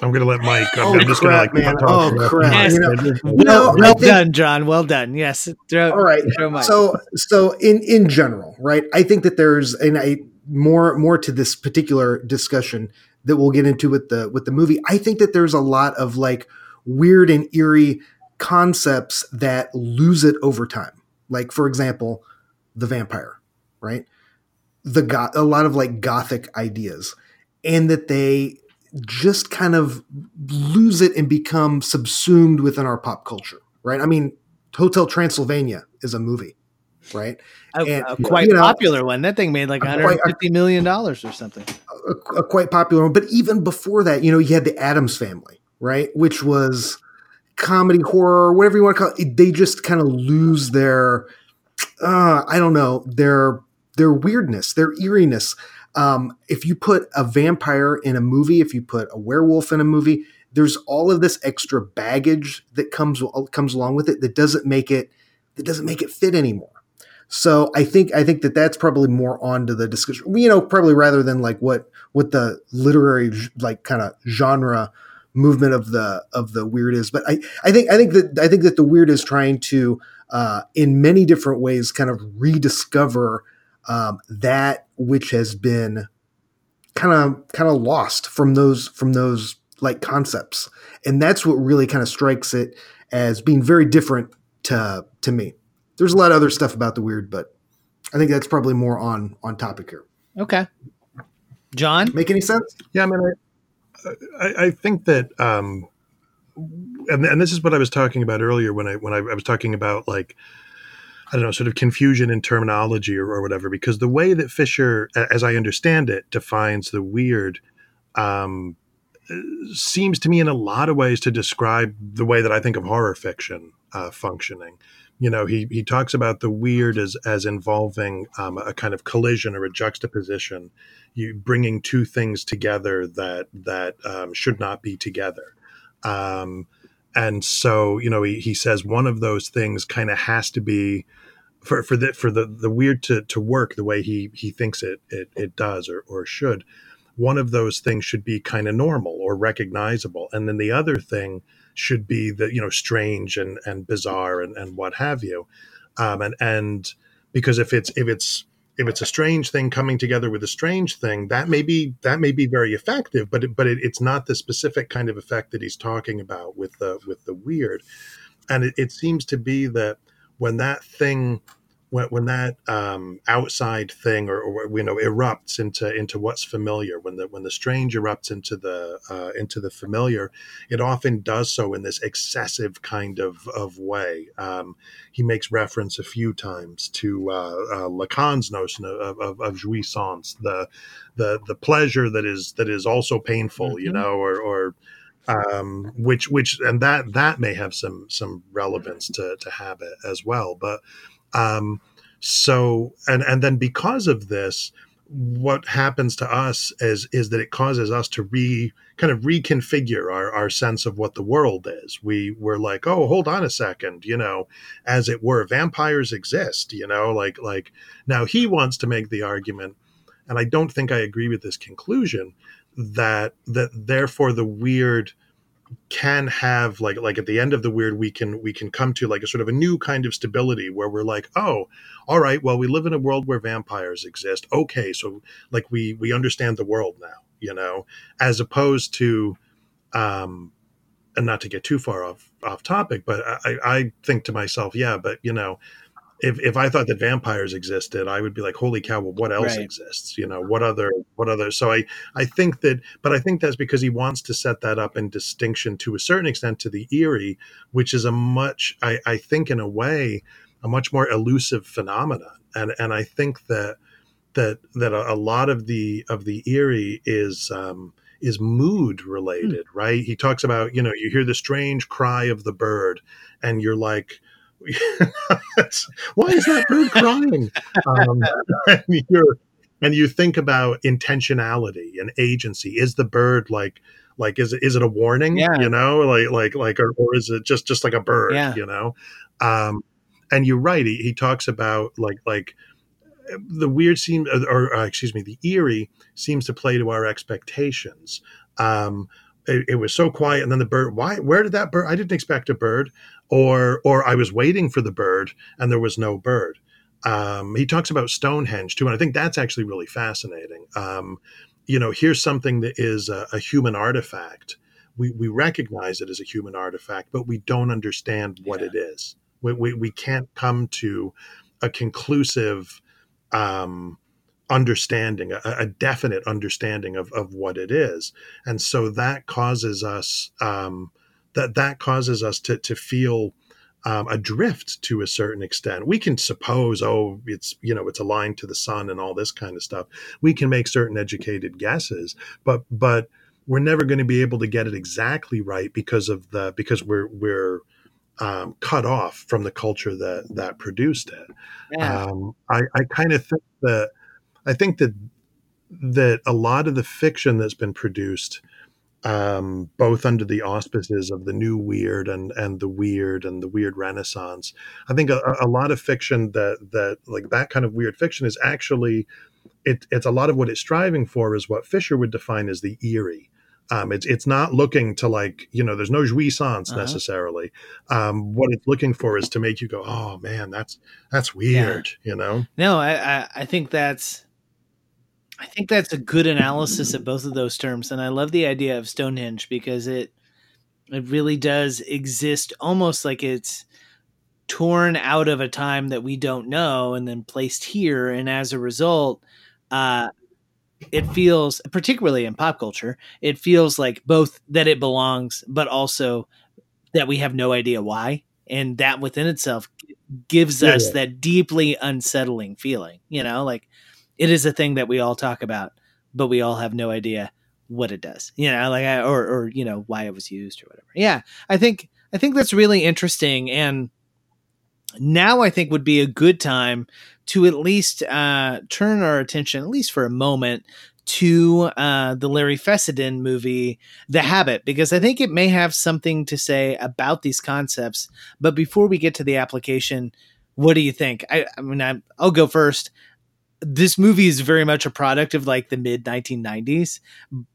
I'm going to let Mike. I'm, Oh, I'm just going to crap, like man. talk Oh, for- crap. Yes. You know, Well, No, well think- done, John. Well done. Yes. Throw, All right. throw Mike. So so in in general, right? I think that there's and I more more to this particular discussion that we'll get into with the with the movie. I think that there's a lot of like weird and eerie concepts that lose it over time. Like for example, the vampire. right? The go- a lot of like gothic ideas, and that they just kind of lose it and become subsumed within our pop culture, right? I mean, Hotel Transylvania is a movie, right? A, And, a quite you know, popular one. That thing made like a quite- 150 million dollars or something. a, a quite popular one. But even before that, you know, you had the Addams Family, right, which was comedy horror, whatever you want to call it. They just kind of lose their, uh, I don't know, their their weirdness, their eeriness. Um, if you put a vampire in a movie, if you put a werewolf in a movie, there's all of this extra baggage that comes comes along with it that doesn't make it that doesn't make it fit anymore. So I think I think that that's probably more onto the discussion. You know, probably rather than like what what the literary like kind of genre movement of the of the weird is. But I I think I think that I think that the weird is trying to uh, in many different ways kind of rediscover um, that which has been kind of kind of lost from those from those like concepts, and that's what really kind of strikes it as being very different to to me. There's a lot of other stuff about the weird, but I think that's probably more on on topic here. Okay. John? Make any sense? Yeah, I mean, I, I, I think that, um, and, and this is what I was talking about earlier when I when I, I was talking about like I don't know, sort of confusion in terminology or, or whatever, because the way that Fisher, as I understand it, defines the weird, um, uh, seems to me in a lot of ways to describe the way that I think of horror fiction uh, functioning. You know, he he talks about the weird as as involving um, a kind of collision or a juxtaposition, you bringing two things together that that um, should not be together. Um, and so, you know, he, he says one of those things kind of has to be for for the for the the weird to to work the way he he thinks it it, it does or or should. One of those things should be kind of normal or recognizable, and then the other thing should be the you know strange and and bizarre and and what have you. Um, and and because if it's if it's if it's a strange thing coming together with a strange thing, that may be that may be very effective, but it, but it, it's not the specific kind of effect that he's talking about with the with the weird. And it, it seems to be that when that thing when, when that um, outside thing or, or you know erupts into into what's familiar when the when the strange erupts into the uh, into the familiar it often does so in this excessive kind of of way. Um, he makes reference a few times to uh, uh, Lacan's notion of, of, of jouissance the the the pleasure that is that is also painful you Mhm. know or or um, which which and that that may have some some relevance to to Habit as well. But um, so and and then because of this what happens to us is is that it causes us to re kind of reconfigure our, our sense of what the world is. We were like oh hold on a second you know as it were vampires exist you know like like now he wants to make the argument and i don't think i agree with this conclusion that that therefore the weird can have like like at the end of the weird we can we can come to like a sort of a new kind of stability where we're like oh all right well we live in a world where vampires exist. Okay so like we we understand the world now you know? As opposed to um and not to get too far off off topic but i i think to myself yeah but you know if, if I thought that vampires existed, I would be like, holy cow, well, what else Right. exists? You know, what other, what other? So I, I think that, but I think that's because he wants to set that up in distinction to a certain extent to the eerie, which is a much, I, I think in a way, a much more elusive phenomenon. And, and I think that, that, that a, a lot of the, of the eerie is, um, is mood related, right? He talks about, you know, you hear the strange cry of the bird and you're like, [laughs] why is that bird crying? Um, [laughs] and you're, and you think about intentionality and agency. Is the bird like, like, is it, is it a warning? Yeah. You know, like, like, like, or, or is it just, just like a bird, Yeah. you know? Um, and you're right. He, he talks about like, like the weird seems, or, uh, excuse me, the eerie seems to play to our expectations. Um, it, it was so quiet, and then the bird. Why? Where did that bird? I didn't expect a bird, or or I was waiting for the bird, and there was no bird. Um, he talks about Stonehenge too, and I think that's actually really fascinating. Um, you know, here's something that is a, a human artifact. We we recognize it as a human artifact, but we don't understand what Yeah. it is. We, we we can't come to a conclusive um, understanding, a, a, definite understanding of, of what it is. And so that causes us um, that that causes us to to feel um, adrift to a certain extent. We can suppose, oh, it's you know, it's aligned to the sun and all this kind of stuff. We can make certain educated guesses, but but we're never going to be able to get it exactly right because of the because we're we're um, cut off from the culture that that produced it. Yeah. Um, I, I kind of think that I think that that a lot of the fiction that's been produced, um, both under the auspices of the new weird and and the weird and the weird renaissance, I think a, a lot of fiction that that like that kind of weird fiction is actually it, it's a lot of what it's striving for is what Fisher would define as the eerie. Um, it's it's not looking to like you know there's no jouissance uh-huh. necessarily. Um, what it's looking for is to make you go, oh man, that's that's weird, yeah. you know. No, I, I I think that's I think that's a good analysis of both of those terms, and I love the idea of Stonehenge because it it really does exist almost like it's torn out of a time that we don't know and then placed here, and as a result, uh, it feels particularly in pop culture, it feels like both that it belongs, but also that we have no idea why, and that within itself gives yeah, us that deeply unsettling feeling. You know, like it is a thing that we all talk about, but we all have no idea what it does. You know, like I, or or you know why it was used or whatever. Yeah, I think I think that's really interesting, and now I think would be a good time to at least uh, turn our attention, at least for a moment, to uh, the Larry Fessenden movie, The Habit, because I think it may have something to say about these concepts. But before we get to the application, what do you think? I, I mean, I, I'll go first this movie is very much a product of like the mid 1990s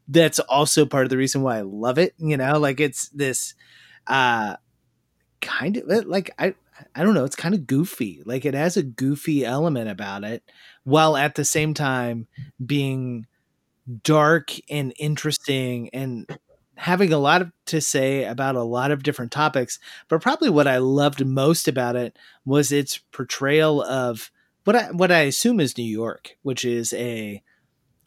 that's also part of the reason why i love it you know? Like it's this uh kind of like i i don't know it's kind of goofy. Like it has a goofy element about it while at the same time being dark and interesting and having a lot to say about a lot of different topics. But probably what i loved most about it was its portrayal of what I what I assume is New York, which is a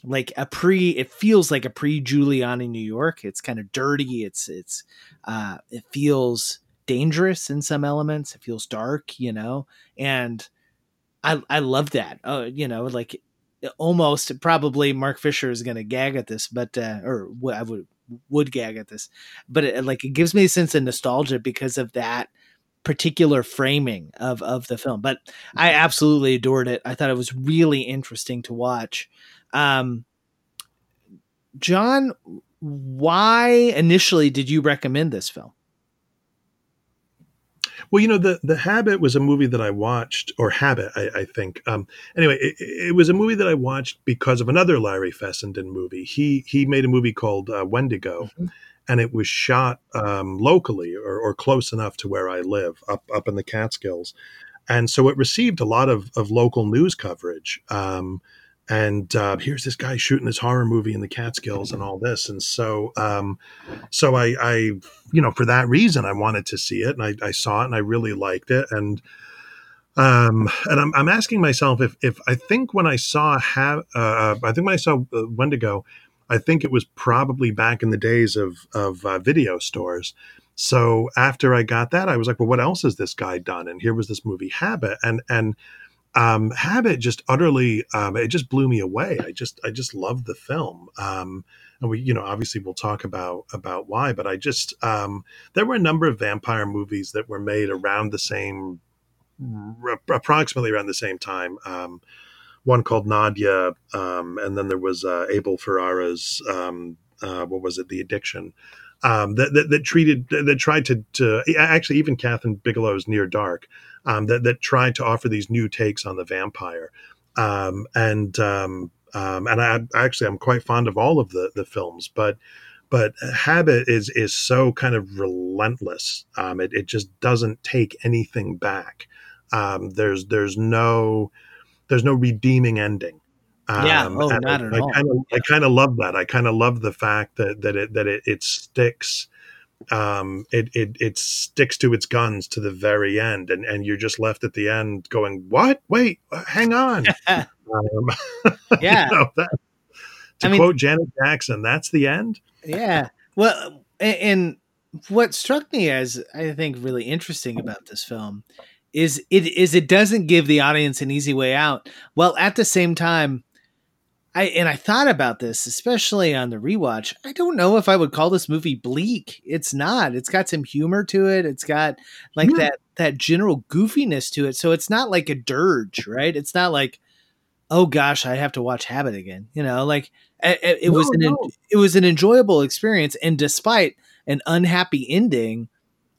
like a pre it feels like a pre Giuliani New York. It's kind of dirty. It's it's uh it feels dangerous in some elements. It feels dark, you know. And I I love that. Oh, you know, like almost probably Mark Fisher is going to gag at this, but uh or I would would gag at this. But it, like it gives me a sense of nostalgia because of that particular framing of of the film. But I absolutely adored it. I thought it was really interesting to watch. Um, John, why initially did you recommend this film? Well, you know, the the Habit was a movie that I watched, or Habit, I, I think. Um, anyway, it, it, was a movie that I watched because of another Larry Fessenden movie. He he made a movie called uh, Wendigo, mm-hmm and it was shot um, locally or, or, close enough to where I live, up up in the Catskills, and so it received a lot of, of local news coverage. Um, and uh, here's this guy shooting this horror movie in the Catskills and all this, and so um, so I, I, you know, for that reason, I wanted to see it, and I, I saw it, and I really liked it, and. Um, and I'm, I'm asking myself if, if I think when I saw have uh, I think when I saw uh, Wendigo, I think it was probably back in the days of of uh, video stores. So after I got that, I was like, well, what else has this guy done? And here was this movie Habit, and and um, Habit just utterly um, it just blew me away. I just I just loved the film. Um, and we you know obviously we'll talk about about why, but I just um, there were a number of vampire movies that were made around the same approximately around the same time. Um, one called Nadja, um, and then there was uh, Abel Ferrara's um, uh, what was it, The Addiction, um, that, that, that treated that tried to, to actually even Kathryn Bigelow's Near Dark, um, that that tried to offer these new takes on the vampire, um, and um, and I actually I'm quite fond of all of the the films, but but habit is is so kind of relentless. It, it just doesn't take anything back. There's there's no there's no redeeming ending. Um, yeah, oh, not I, at I all. Kinda, yeah. I kind of love that. I kind of love the fact that that it that it, it sticks um, it, it it sticks to its guns to the very end, and and you're just left at the end going, "What? Wait, uh, hang on." [laughs] um, [laughs] Yeah. you know, that, to I mean- quote Janet Jackson, "That's the end." Yeah. Well, and what struck me as I think really interesting about this film is it is it doesn't give the audience an easy way out. Well, at the same time, I and I thought about this, especially on the rewatch. I don't know if I would call this movie bleak. It's not. It's got some humor to it. It's got like Yeah. that that general goofiness to it. So it's not like a dirge, right? It's not like oh gosh, I have to watch Habit again. You know, like it, it, No, was an no. it was an enjoyable experience, and despite an unhappy ending,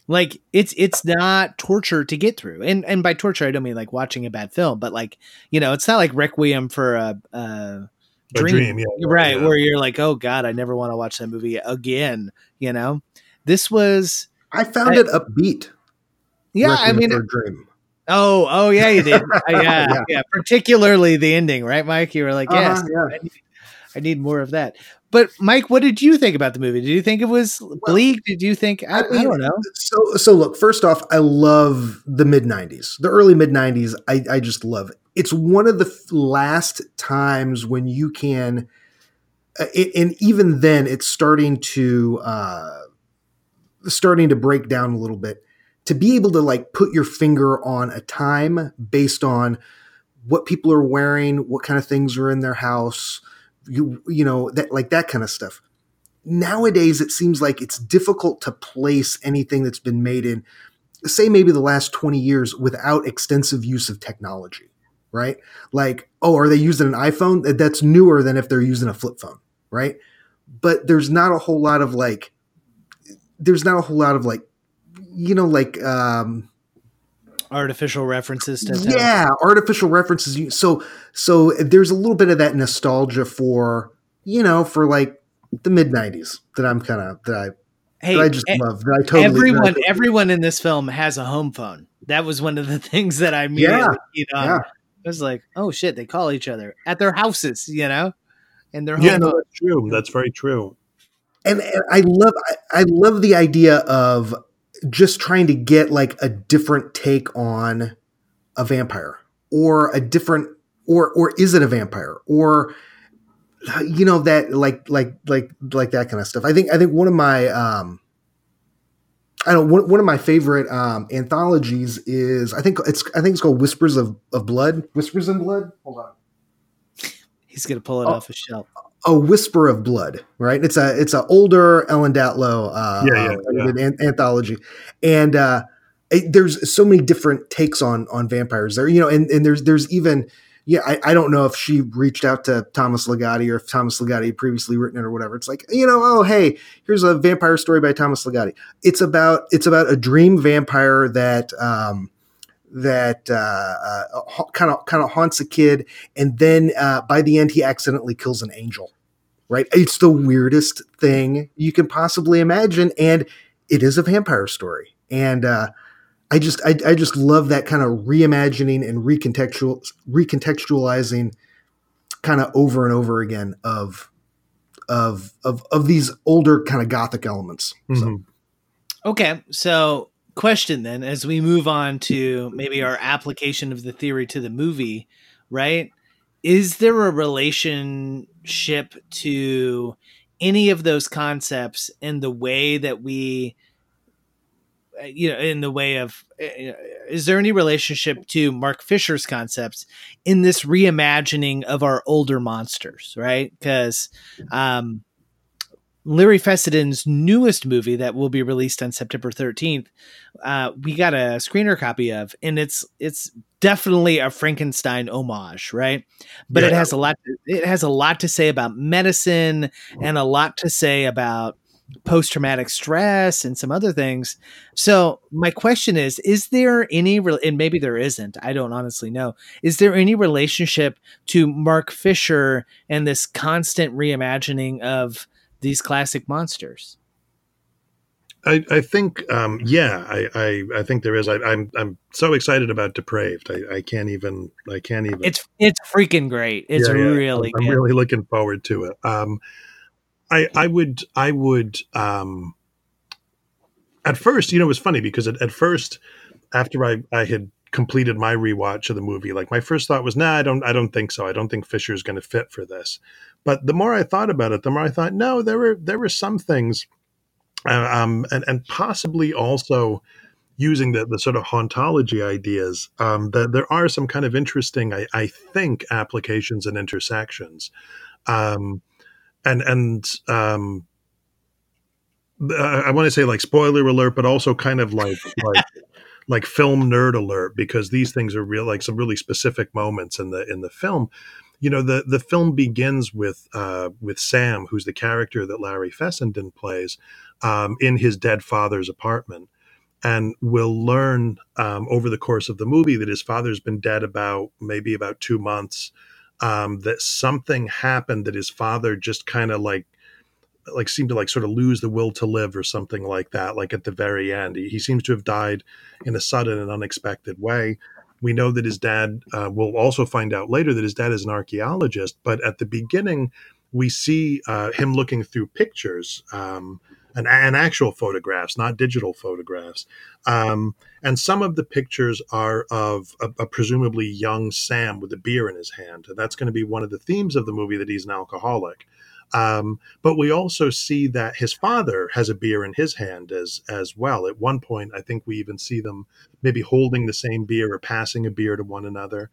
like it's it's not torture to get through. And and by torture, I don't mean like watching a bad film, but like you know, it's not like Requiem for a. a A dream, dream, yeah, right? yeah. Where you're like, oh god, I never want to watch that movie again. You know, this was I found I- it upbeat. yeah. I mean, for a dream. oh oh yeah, you did. [laughs] Uh, yeah, Yeah. yeah, Particularly the ending, right, Mike? You were like, yes, Uh-huh, yeah. I need, I need more of that. But Mike, what did you think about the movie? Did you think it was bleak? Did you think I, I don't know? So, so look. First off, I love the mid '90s, the early mid '90s. I, I just love it. It's one of the last times when you can, uh, it, and even then, it's starting to uh, starting to break down a little bit. To be able to like put your finger on a time based on what people are wearing, what kind of things are in their house, you you know that like that kind of stuff. Nowadays it seems like it's difficult to place anything that's been made in say maybe the last 20 years without extensive use of technology right? Like oh are they using an iphone? That's newer than if they're using a flip phone right? But there's not a whole lot of like there's not a whole lot of like you know like um Artificial references to to- yeah artificial references so so there's a little bit of that nostalgia for you know for like the mid 90s that i'm kind of that i Hey, that I just e- love. That I totally. everyone, that I- everyone in this film has a home phone. That was one of the [laughs] things that I immediately Yeah, keyed on. yeah. I was like, oh shit, they call each other at their houses, you know, and their home. Yeah, no, that's true. That's very true. and, and I love. I, I love the idea of just trying to get like a different take on a vampire, or a different, or or is it a vampire, or you know that like like like like that kind of stuff. I think I think one of my um I don't one, one of my favorite um anthologies is I think it's I think it's called Whispers of, of Blood. Whispers in Blood? Hold on. He's gonna pull it Oh. off a shelf. A whisper of blood right it's a it's an older ellen datlow uh, Yeah, yeah, uh, yeah. an- anthology and uh it, there's so many different takes on on vampires there you know and, and there's there's even yeah I, I don't know if she reached out to thomas ligotti or if thomas ligotti had previously written it or whatever it's like you know oh hey here's a vampire story by thomas ligotti it's about it's about a dream vampire that um that kind of kind of haunts a kid, and then uh, by the end he accidentally kills an angel. Right? It's the weirdest thing you can possibly imagine, and it is a vampire story. And uh, I just I, I just love that kind of reimagining and recontextual recontextualizing kind of over and over again of of of of these older kind of gothic elements. So, Mhm. Okay, so question then, as we move on to maybe our application of the theory to the movie, right? Is there a relationship to any of those concepts in the way that we, you know, in the way of, uh, is there any relationship to Mark Fisher's concepts in this reimagining of our older monsters, right? Because, um, Larry Fessenden's newest movie that will be released on September 13th, uh, we got a screener copy of, and it's it's definitely a Frankenstein homage, right? But it has a lot. It has a lot to say about medicine and a lot to say about post traumatic stress and some other things. So my question is: Is there any? re- And maybe there isn't. I don't honestly know. Is there any relationship to Mark Fisher and this constant reimagining of these classic monsters? I, I think, um, yeah, I, I, I think there is. I, I'm, I'm so excited about Depraved. I, I can't even, I can't even. It's it's freaking great. It's Yeah, yeah. really I'm good. really looking forward to it. Um, I, I would, I would, um, at first, you know, it was funny because at, at first, after I, I had completed my rewatch of the movie, like my first thought was, nah, I don't, I don't think so. I don't think Fisher's going to fit for this. But the more I thought about it, the more I thought, no, there were, there were some things, uh, um, and, and possibly also using the, the sort of hauntology ideas, um, that there are some kind of interesting, I, I think, applications and intersections. Um, and, and, um, I want to say like spoiler alert, but also kind of like like like film nerd alert because these things are real like some really specific moments in the in the film. You know, the the film begins with uh, with Sam, who's the character that Larry Fessenden plays, um, in his dead father's apartment, and we'll learn um, over the course of the movie that his father's been dead about maybe about two months. Um, that something happened that his father just kind of like like seemed to like sort of lose the will to live or something like that like at the very end. He, he seems to have died in a sudden and unexpected way. We know that his dad uh, we'll also find out later that his dad is an archaeologist but at the beginning we see uh, him looking through pictures um, and, and, actual photographs not digital photographs. Um, and some of the pictures are of a, a presumably young sam with a beer in his hand. And that's going to be one of the themes of the movie that he's an alcoholic um, but we also see that his father has a beer in his hand as as well. At one point, I think we even see them maybe holding the same beer or passing a beer to one another.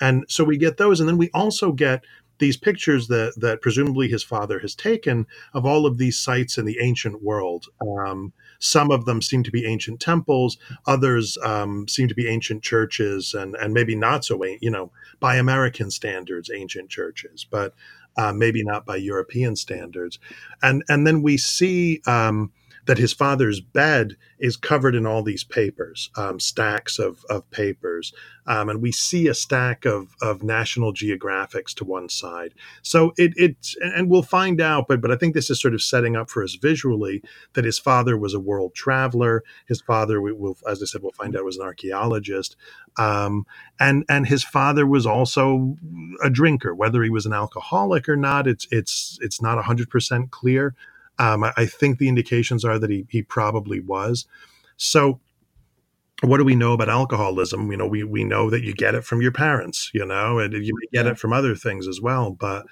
And so we get those, and then we also get these pictures that that presumably his father has taken of all of these sites in the ancient world. Um, some of them seem to be ancient temples, others um, seem to be ancient churches, and and maybe not so, you know, by American standards, ancient churches. But uh, maybe not by European standards. And and then we see um, that his father's bed is covered in all these papers, um, stacks of, of papers. Um, and we see a stack of, of National Geographics to one side. So it, it's, and we'll find out, but, but I think this is sort of setting up for us visually that his father was a world traveler. His father, we will, as I said, we'll find out was an archaeologist. Um, and, and his father was also a drinker, whether he was an alcoholic or not, it's, it's, it's not hundred percent clear. Um, I, I, think the indications are that he, he probably was. So, what do we know about alcoholism? You know, we, we know that you get it from your parents, you know, and you get it from other things as well. But,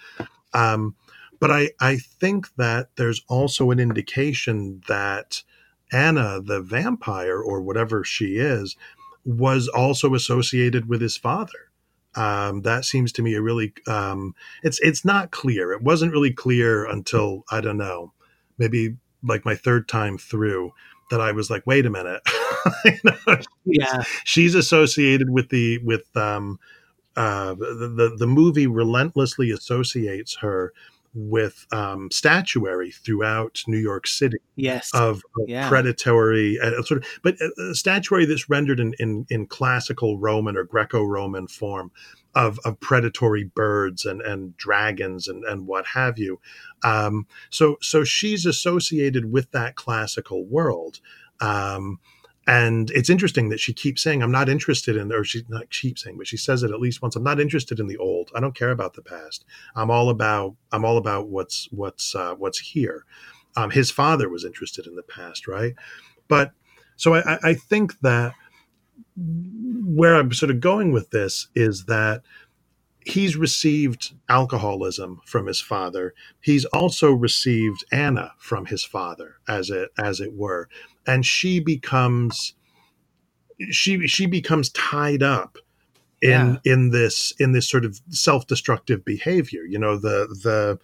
um, but I, I think that there's also an indication that Anna, the vampire or whatever she is, was also associated with his father. Um, that seems to me a really um, it's it's not clear. It wasn't really clear until I don't know maybe like my third time through that I was like, wait a minute. [laughs] you know, yeah. She's associated with the, with, um, uh, the, the, the movie relentlessly associates her with um, statuary throughout New York City. Yes, of, of yeah. predatory uh, sort of, but uh, statuary that's rendered in, in in classical Roman or Greco-Roman form of, of predatory birds and, and dragons and, and what have you. Um, so so she's associated with that classical world. Um, and it's interesting that she keeps saying, I'm not interested in, or she's not keep saying, but she says it at least once. I'm not interested in the old. I don't care about the past. I'm all about, I'm all about what's, what's, uh, what's here. Um, his father was interested in the past, right? But so I, I think that where I'm sort of going with this is that he's received alcoholism from his father. He's also received Anna from his father, as it as it were, and she becomes she she becomes tied up in yeah. in this in this sort of self destructive behavior. You know the the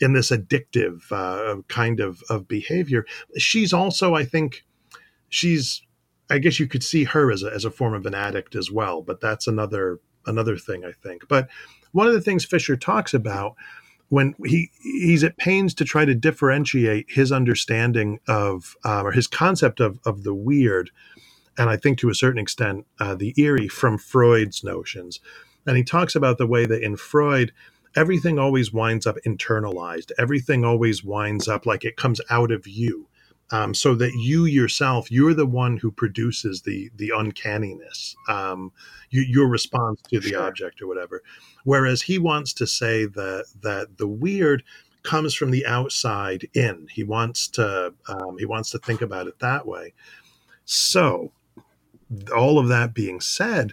in this addictive uh, kind of of behavior. She's also, I think, she's I guess you could see her as a, as a form of an addict as well, but that's another another thing I think. But one of the things Fisher talks about when he he's at pains to try to differentiate his understanding of uh, or his concept of of the weird, and I think to a certain extent uh, the eerie from Freud's notions, and he talks about the way that in Freud everything always winds up internalized, everything always winds up like it comes out of you um, so that you yourself you're the one who produces the the uncanniness um, you, your response to the sure. object or whatever whereas he wants to say that that the weird comes from the outside in. He wants to um, he wants to think about it that way. So, all of that being said,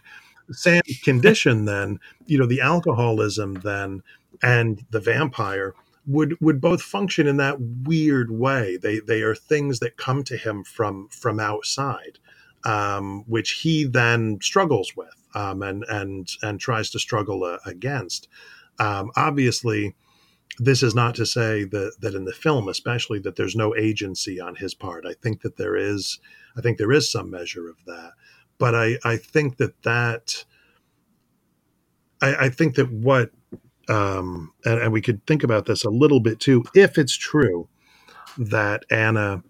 Sam's condition then, you know, the alcoholism then and the vampire would would both function in that weird way. They they are things that come to him from from outside, um, which he then struggles with um, and and and tries to struggle uh, against. Um, obviously, this is not to say that that in the film, especially, that there's no agency on his part. I think that there is. I think there is some measure of that, but I I think that that. I, I think that what um, and, and, we could think about this a little bit too, if it's true that Anna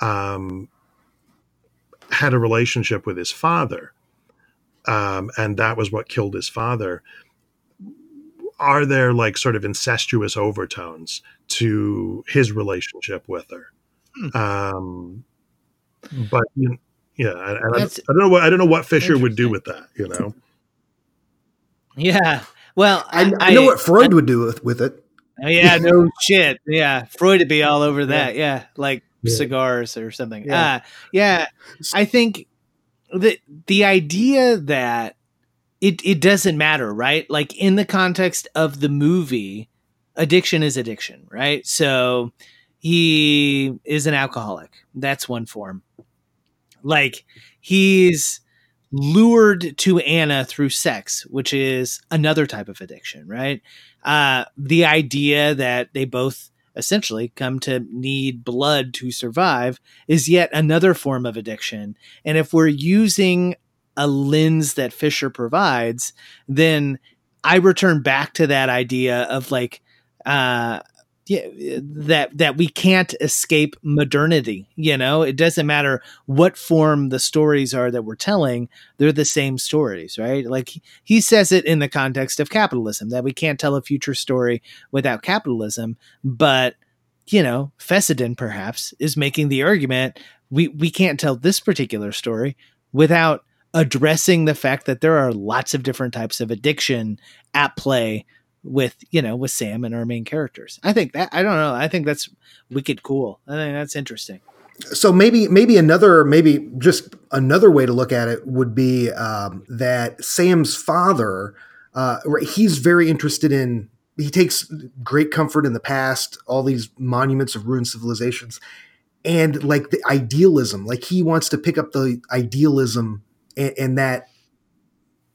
um, had a relationship with his father, um, and that was what killed his father. Are there like sort of incestuous overtones to his relationship with her? Hmm. Um, but you know, yeah, I, I, I, don't know what I don't know what Fisher would do with that. You know. Yeah, well, I, I, I know what Freud I, would do with, with it. Yeah, no shit. Yeah, Freud would be all over that. Yeah, yeah like yeah. cigars or something. Yeah. Uh, yeah, I think the the idea that it it doesn't matter, right? Like in the context of the movie, addiction is addiction, right? So he is an alcoholic. That's one form. Like he's lured to Anna through sex, which is another type of addiction, right? Uh, the idea that they both essentially come to need blood to survive is yet another form of addiction. And if we're using a lens that Fisher provides, then I return back to that idea of like, uh, that that we can't escape modernity you know? It doesn't matter what form the stories are that we're telling they're the same stories right? Like he says it in the context of capitalism that we can't tell a future story without capitalism but you know Fessenden perhaps is making the argument we we can't tell this particular story without addressing the fact that there are lots of different types of addiction at play with you know with Sam and our main characters. I think that I don't know. I think that's wicked cool. I think that's interesting. So maybe maybe another maybe just another way to look at it would be um, that Sam's father uh, he's very interested in he takes great comfort in the past, all these monuments of ruined civilizations, and like the idealism. Like he wants to pick up the idealism, and, and that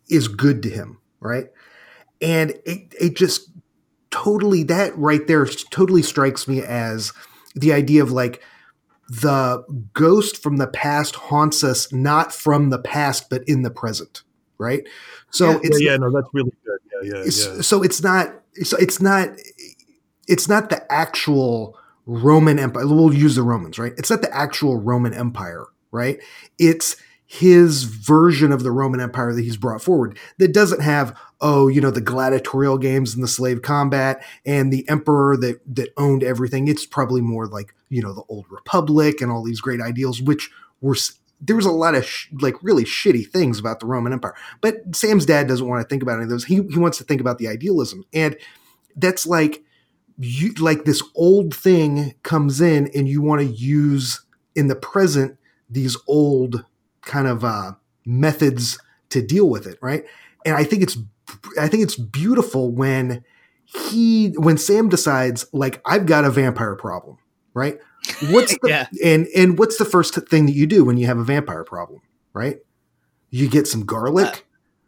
is good to him, right? And it it just totally that right there totally strikes me as the idea of like the ghost from the past haunts us not from the past but in the present right? So yeah, it's yeah, yeah no that's really good. Yeah yeah, yeah. so it's not so it's not it's not the actual roman empire we'll use the romans right? It's not the actual roman empire right? It's his version of the Roman Empire that he's brought forward that doesn't have, oh, you know, the gladiatorial games and the slave combat and the emperor that that owned everything. It's probably more like, you know, the old republic and all these great ideals, which were there was a lot of sh- like really shitty things about the Roman Empire. But Sam's dad doesn't want to think about any of those. He he wants to think about the idealism. And that's like you like this old thing comes in and you want to use in the present these old kind of uh, methods to deal with it, right? And I think it's I think it's beautiful when he when Sam decides like I've got a vampire problem, right? What's [laughs] the yeah. and and what's the first thing that you do when you have a vampire problem, right? You get some garlic. Uh,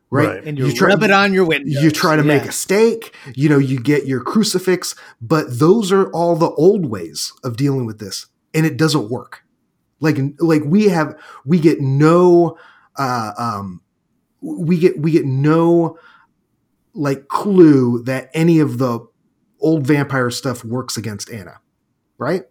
right? right? And you, you try, rub it on your windows. You try to yeah. make a steak, you know, you get your crucifix, but those are all the old ways of dealing with this. And it doesn't work. Like like we have we get no uh, um, we get we get no like clue that any of the old vampire stuff works against Anna, right?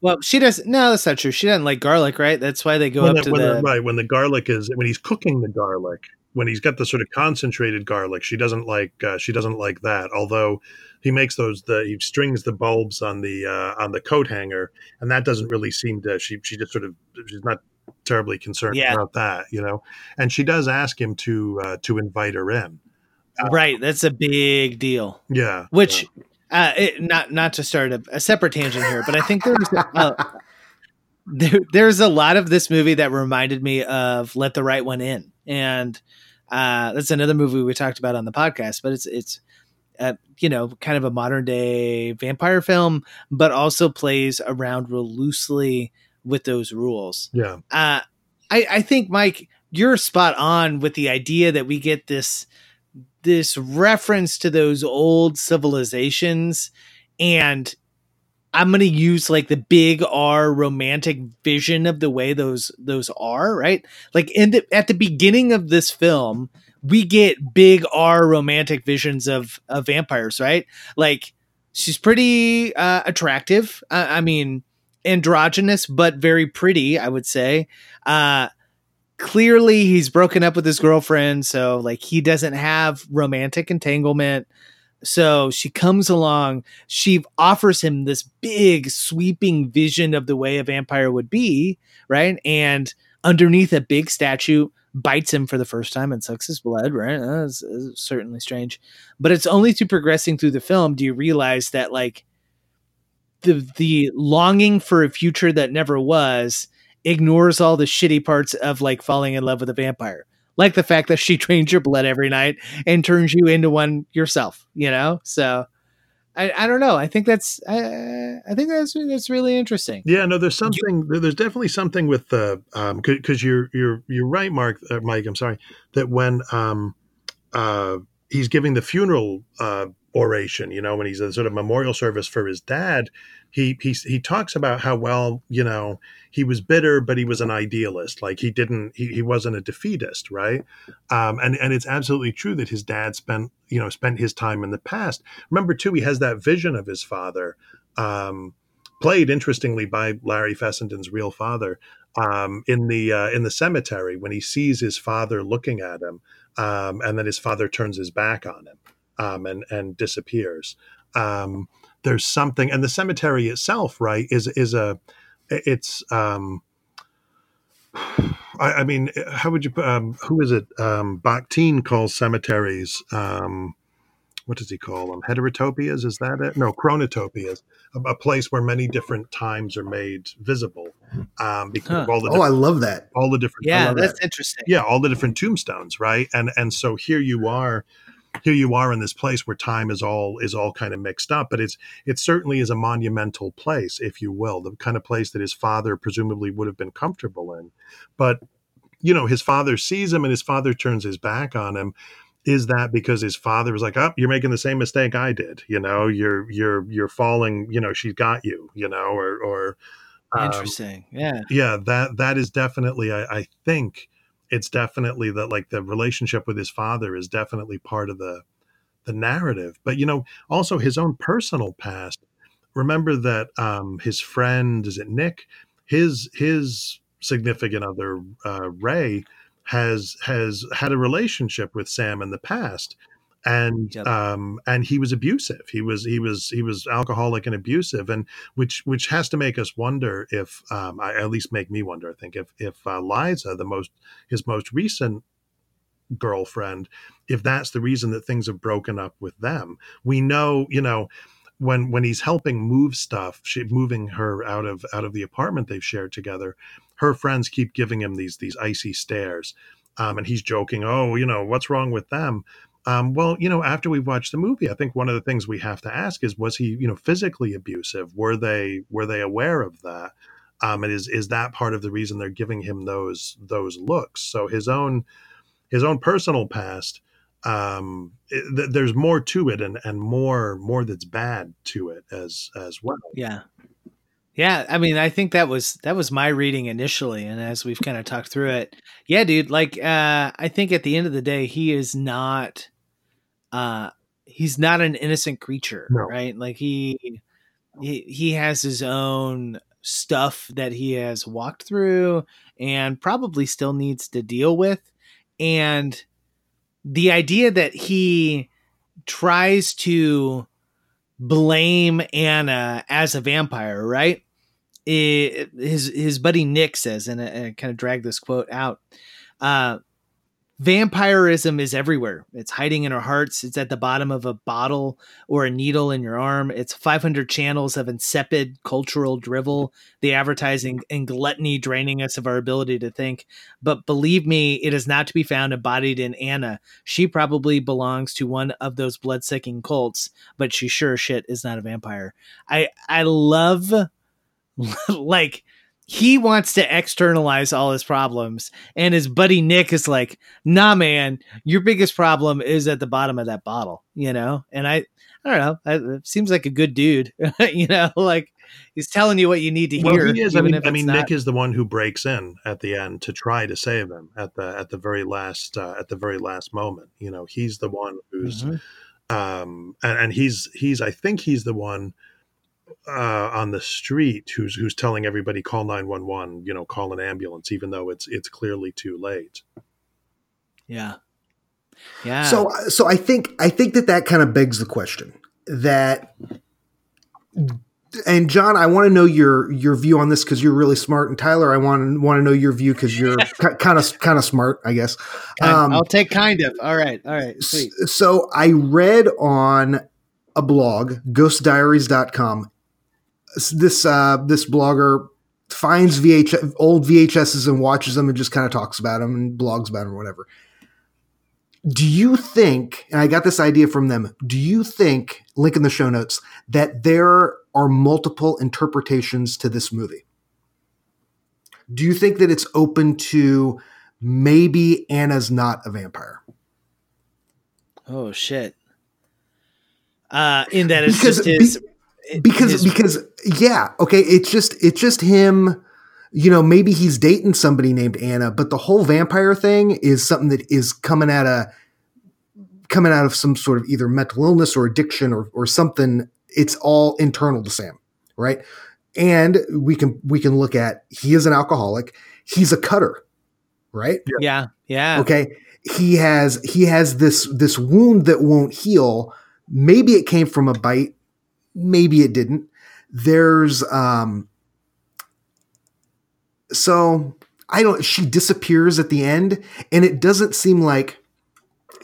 Well, she doesn't. No, that's not true. She doesn't like garlic, right? That's why they go when up the, to the, the right when the garlic is when he's cooking the garlic when he's got the sort of concentrated garlic. She doesn't like uh, she doesn't like that. Although he makes those the he strings the bulbs on the uh, on the coat hanger, and that doesn't really seem to. She she just sort of she's not terribly concerned yeah. about that, you know. And she does ask him to uh, to invite her in. Uh, right, that's a big deal. Yeah, which. yeah. uh, it, not not to start a, a, separate tangent here, but I think there's uh, [laughs] there, there's a lot of this movie that reminded me of Let the Right One In, and uh, that's another movie we talked about on the podcast. But it's it's uh, you know kind of a modern day vampire film, but also plays around real loosely with those rules. Yeah, uh, I I think Mike, you're spot on with the idea that we get this this reference to those old civilizations and I'm going to use like the big R romantic vision of the way those those are, right? Like in the at the beginning of this film, we get big R romantic visions of of vampires, right? Like she's pretty uh, attractive. Uh, I mean, androgynous but very pretty, I would say. Uh clearly he's broken up with his girlfriend, so like he doesn't have romantic entanglement. So she comes along, she offers him this big sweeping vision of the way a vampire would be, right? And underneath a big statue bites him for the first time and sucks his blood, right? That's, that's certainly strange. But it's only through progressing through the film do you realize that like the the longing for a future that never was ignores all the shitty parts of like falling in love with a vampire like the fact that she [laughs] drains your blood every night and turns you into one yourself you know so I, I don't know. I think that's I, I think that's that's really interesting. Yeah, no, there's something. There's definitely something with the um because you're you're you're right, Mark, uh, Mike. I'm sorry that when um uh he's giving the funeral uh oration, you know, when he's a sort of memorial service for his dad, he he he talks about how well you know he was bitter but he was an idealist. Like he didn't he, he wasn't a defeatist right? Um, and and it's absolutely true that his dad spent you know spent his time in the past. Remember too he has that vision of his father um, played interestingly by larry fessenden's real father um, in the uh, in the cemetery when he sees his father looking at him um, and then his father turns his back on him um, and and disappears um, there's something, and the cemetery itself, right, is is a it's um, [sighs] I, I mean, how would you um, who is it? Um, Bakhtin calls cemeteries. Um, what does he call them? Heterotopias? Is that it? No, chronotopias. A, a place where many different times are made visible. Um, because huh. of all the oh, I love that. All the different. Yeah, that's that. interesting. Yeah, all the different tombstones, right? And and so here you are here you are in this place where time is all is all kind of mixed up but it's it certainly is a monumental place if you will the kind of place that his father presumably would have been comfortable in. But you know his father sees him and his father turns his back on him. Is that because his father was like oh you're making the same mistake i did you know you're you're you're falling you know she's got you you know or or um, interesting yeah. yeah that that is definitely i, I think it's definitely that like the relationship with his father is definitely part of the the narrative. But you know also his own personal past. Remember that um his friend is it nick? His his significant other uh ray has has had a relationship with sam in the past and um and he was abusive. He was he was he was alcoholic and abusive and which which has to make us wonder if um I, at least make me wonder i think if if uh, liza the most his most recent girlfriend if that's the reason that things have broken up with them. We know you know when when he's helping move stuff she, moving her out of out of the apartment they've shared together her friends keep giving him these these icy stares um, and he's joking, oh, you know, what's wrong with them? Um, well, you know, after we've watched the movie, I think one of the things we have to ask is, was he, you know, physically abusive? Were they were they aware of that? Um, and is is that part of the reason they're giving him those those looks? So his own his own personal past, um, it, th- there's more to it, and and more more that's bad to it as as well. Yeah, yeah, I mean, I think that was that was my reading initially, and as we've kind of talked through it, yeah, dude. Like, uh, I think at the end of the day, he is not uh he's not an innocent creature no. right like he, he he has his own stuff that he has walked through and probably still needs to deal with and the idea that he tries to blame Anna as a vampire, right? It, his his buddy Nick says, and I, I kind of drag this quote out. Uh, vampirism is everywhere. It's hiding in our hearts. It's at the bottom of a bottle or a needle in your arm. It's 500 channels of insipid cultural drivel, the advertising and gluttony draining us of our ability to think. But believe me, it is not to be found embodied in Anna. She probably belongs to one of those blood-sucking cults, but she sure shit is not a vampire. I I love [laughs] like he wants to externalize all his problems and his buddy nick is like nah man your biggest problem is at the bottom of that bottle you know and i i don't know it seems like a good dude [laughs] you know like he's telling you what you need to well, hear he is. I mean, I mean, not- Nick is the one who breaks in at the end to try to save him at the at the very last uh, at the very last moment. You know, he's the one who's Mhm. um, and, and he's he's I think he's the one uh, on the street who's who's telling everybody call nine one one. You know, call an ambulance, even though it's it's clearly too late. yeah yeah So so I think I think that that kind of begs the question that and John, I want to know your your view on this because you're really smart, and Tyler, I want want to know your view because you're kind of kind of smart, I guess. Um, i'll take kind of all right all right sweet So I read on a blog, ghostdiaries.com, s- this uh, this blogger finds VH old VHSs and watches them and just kind of talks about them and blogs about them or whatever. Do you think, and I got this idea from them, do you think, link in the show notes, that there are multiple interpretations to this movie? Do you think that it's open to maybe Anna's not a vampire? oh shit uh in that it's Because just be- his because his- because yeah okay it's just it's just him you know maybe he's dating somebody named anna but the whole vampire thing is something that is coming out of coming out of some sort of either mental illness or addiction or or something. It's all internal to sam right? And we can we can look at he is an alcoholic. He's a cutter right? Yeah yeah. Okay he has he has this this wound that won't heal. Maybe it came from a bite maybe it didn't. There's um so i don't she disappears at the end and it doesn't seem like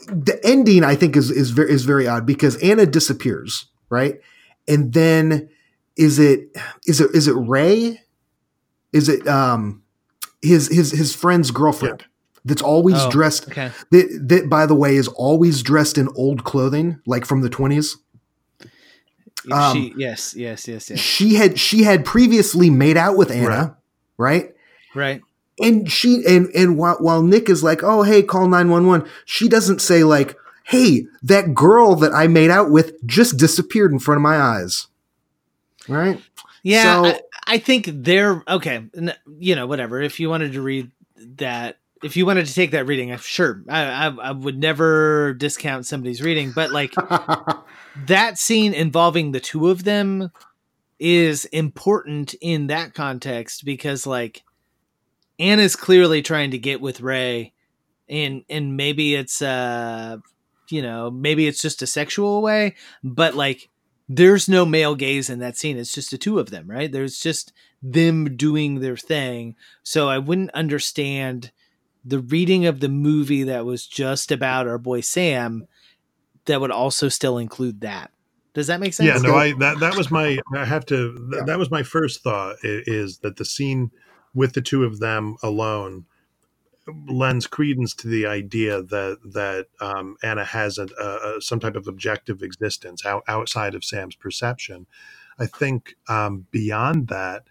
the ending i think is is very is very odd because anna disappears right? And then is it is it is it ray? Is it um his his his friend's girlfriend that's always Oh, dressed okay. that, that by the way is always dressed in old clothing like from the 20s Um, she, yes yes yes yes she had she had previously made out with anna right, right and she and and while, while nick is like oh hey call 911 she doesn't say like hey that girl that i made out with just disappeared in front of my eyes right Yeah, So- I, I think they're okay. n- You know, whatever. If you wanted to read that, if you wanted to take that reading, I'm sure I, I, I would never discount somebody's reading. But like [laughs] that scene involving the two of them is important in that context because like Anna's clearly trying to get with Ray, and and maybe it's uh, you know, maybe it's just a sexual way, but like there's no male gaze in that scene. It's just the two of them, right? There's just them doing their thing. So I wouldn't understand the reading of the movie that was just about our boy Sam that would also still include that. Does that make sense? Yeah, no, I that that was my I have to that, Yeah. that was my first thought is that the scene with the two of them alone lends credence to the idea that that um, Anna has a, a, a- some type of objective existence out, outside of Sam's perception. I think um, beyond that,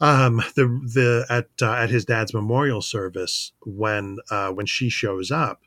um, the the at uh, at his dad's memorial service when uh, when she shows up,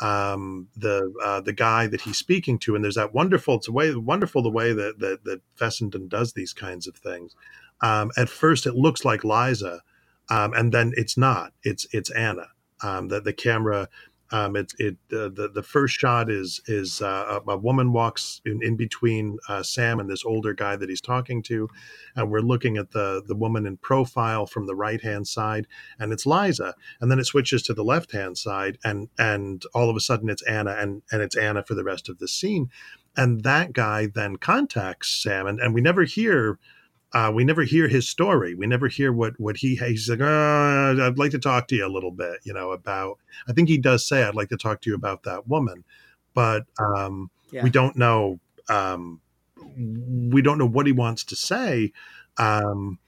um, the uh, the guy that he's speaking to, and there's that wonderful it's a way wonderful the way that that, that Fessenden does these kinds of things. Um, at first, it looks like Liza, um, and then it's not. It's it's Anna. Um, that the camera, um, it's it uh, the the first shot is is uh, a, a woman walks in, in between uh, Sam and this older guy that he's talking to, and we're looking at the the woman in profile from the right hand side, and it's Liza, and then it switches to the left hand side, and and all of a sudden it's Anna, and and it's Anna for the rest of the scene, and that guy then contacts Sam, and and we never hear uh, we never hear his story. We never hear what what he he's like. Oh, I'd like to talk to you a little bit, you know, about. I think he does say, "I'd like to talk to you about that woman," but um, Yeah. we don't know. Um, we don't know what he wants to say, um,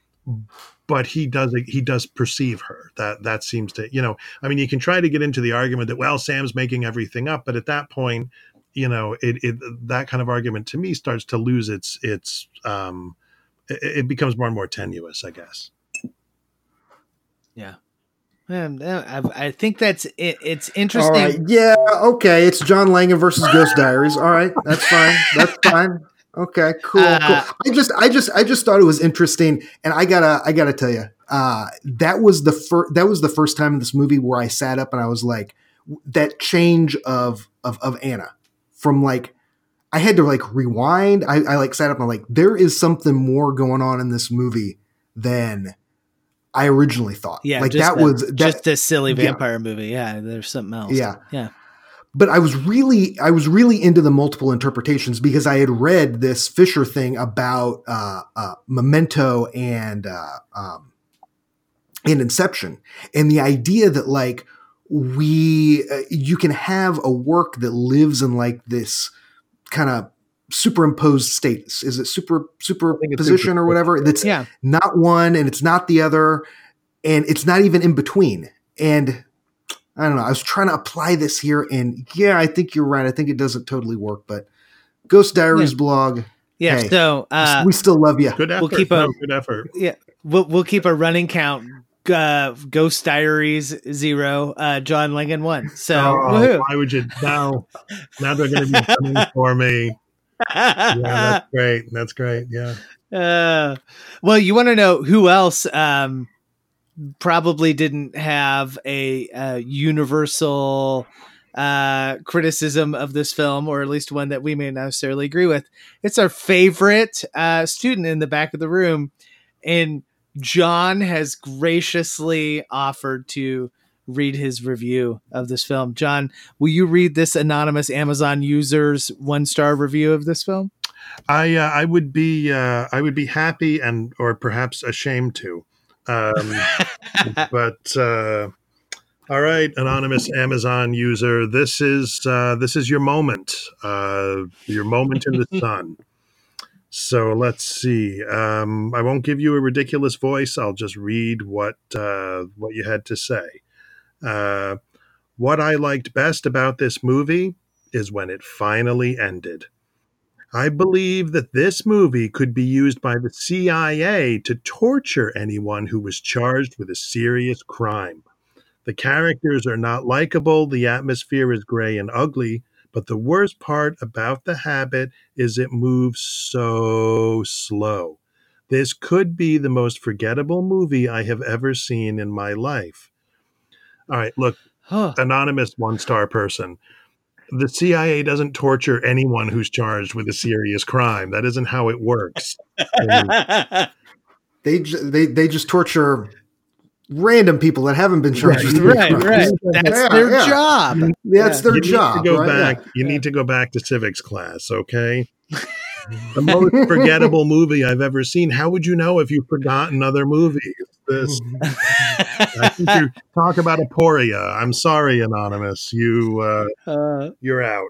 but he does. He does perceive her. That that seems to, you know. I mean, you can try to get into the argument that well, Sam's making everything up, but at that point, you know, it, it that kind of argument to me starts to lose its its. Um, it, it becomes more and more tenuous, I guess. Um, I, I think that's it, it's interesting. right. Yeah. Okay. It's John Langan versus Ghost Diaries. All right. That's fine. That's [laughs] fine. Okay. Cool. Uh, cool. I just, I just, I just thought it was interesting, and I gotta, I gotta tell you, uh, that was the first, that was the first time in this movie where I sat up and I was like, that change of of of Anna from like. I had to like rewind. I, I like sat up and I'm like, there is something more going on in this movie than I originally thought. Yeah, like that a- was that, just a silly yeah. vampire movie. Yeah, there's something else. Yeah. yeah. but I was really I was really into the multiple interpretations because I had read this Fisher thing about uh, uh, Memento and uh, um, and Inception, and the idea that like we uh, you can have a work that lives in like this kind of superimposed states. Is it super it's superposition or whatever? That's Yeah. not one and it's not the other, and it's not even in between. And I don't know. I was trying to apply this here, and yeah, I think you're right. I think it doesn't totally work, but Ghost Diaries blog, Yeah. Hey, so uh, we still love you. Good effort. We'll keep a- No, good effort. yeah, we'll we'll keep a running count. Uh, Ghost Diaries zero, uh, John Langan one. So Oh, why would you now? Now they're going to be coming for me. [laughs] Yeah, that's great. That's great. Yeah. Uh, well, you want to know who else um, probably didn't have a, uh universal uh, criticism of this film, or at least one that we may not necessarily agree with? It's our favorite uh, student in the back of the room, and John has graciously offered to read his review of this film. John, will you read this anonymous Amazon user's one star review of this film? I uh, I would be uh, I would be happy and or perhaps ashamed to. Um, [laughs] but uh, all right, anonymous Amazon user, this is uh, this is your moment, uh, your moment in the [laughs] sun. So let's see. Um, I won't give you a ridiculous voice. I'll just read what uh, what you had to say. Uh, what I liked best about this movie is when it finally ended. I believe that this movie could be used by the CIA to torture anyone who was charged with a serious crime. The characters are not likable, the atmosphere is gray and ugly, but the worst part about the habit is it moves so slow. This could be the most forgettable movie I have ever seen in my life. All right, look, Huh. anonymous one star person. The CIA doesn't torture anyone who's charged with a serious crime. That isn't how it works. [laughs] They they they just torture random people that haven't been charged with right, crimes. [laughs] right. That's Yeah, their yeah. job. That's their you job. need to go right? Yeah. back. You need to go back to civics class, okay? [laughs] the most forgettable movie I've ever seen. How would you know if you've forgotten other movies? This [laughs] you talk about aporia. I'm sorry, anonymous. You uh, Uh, you're out.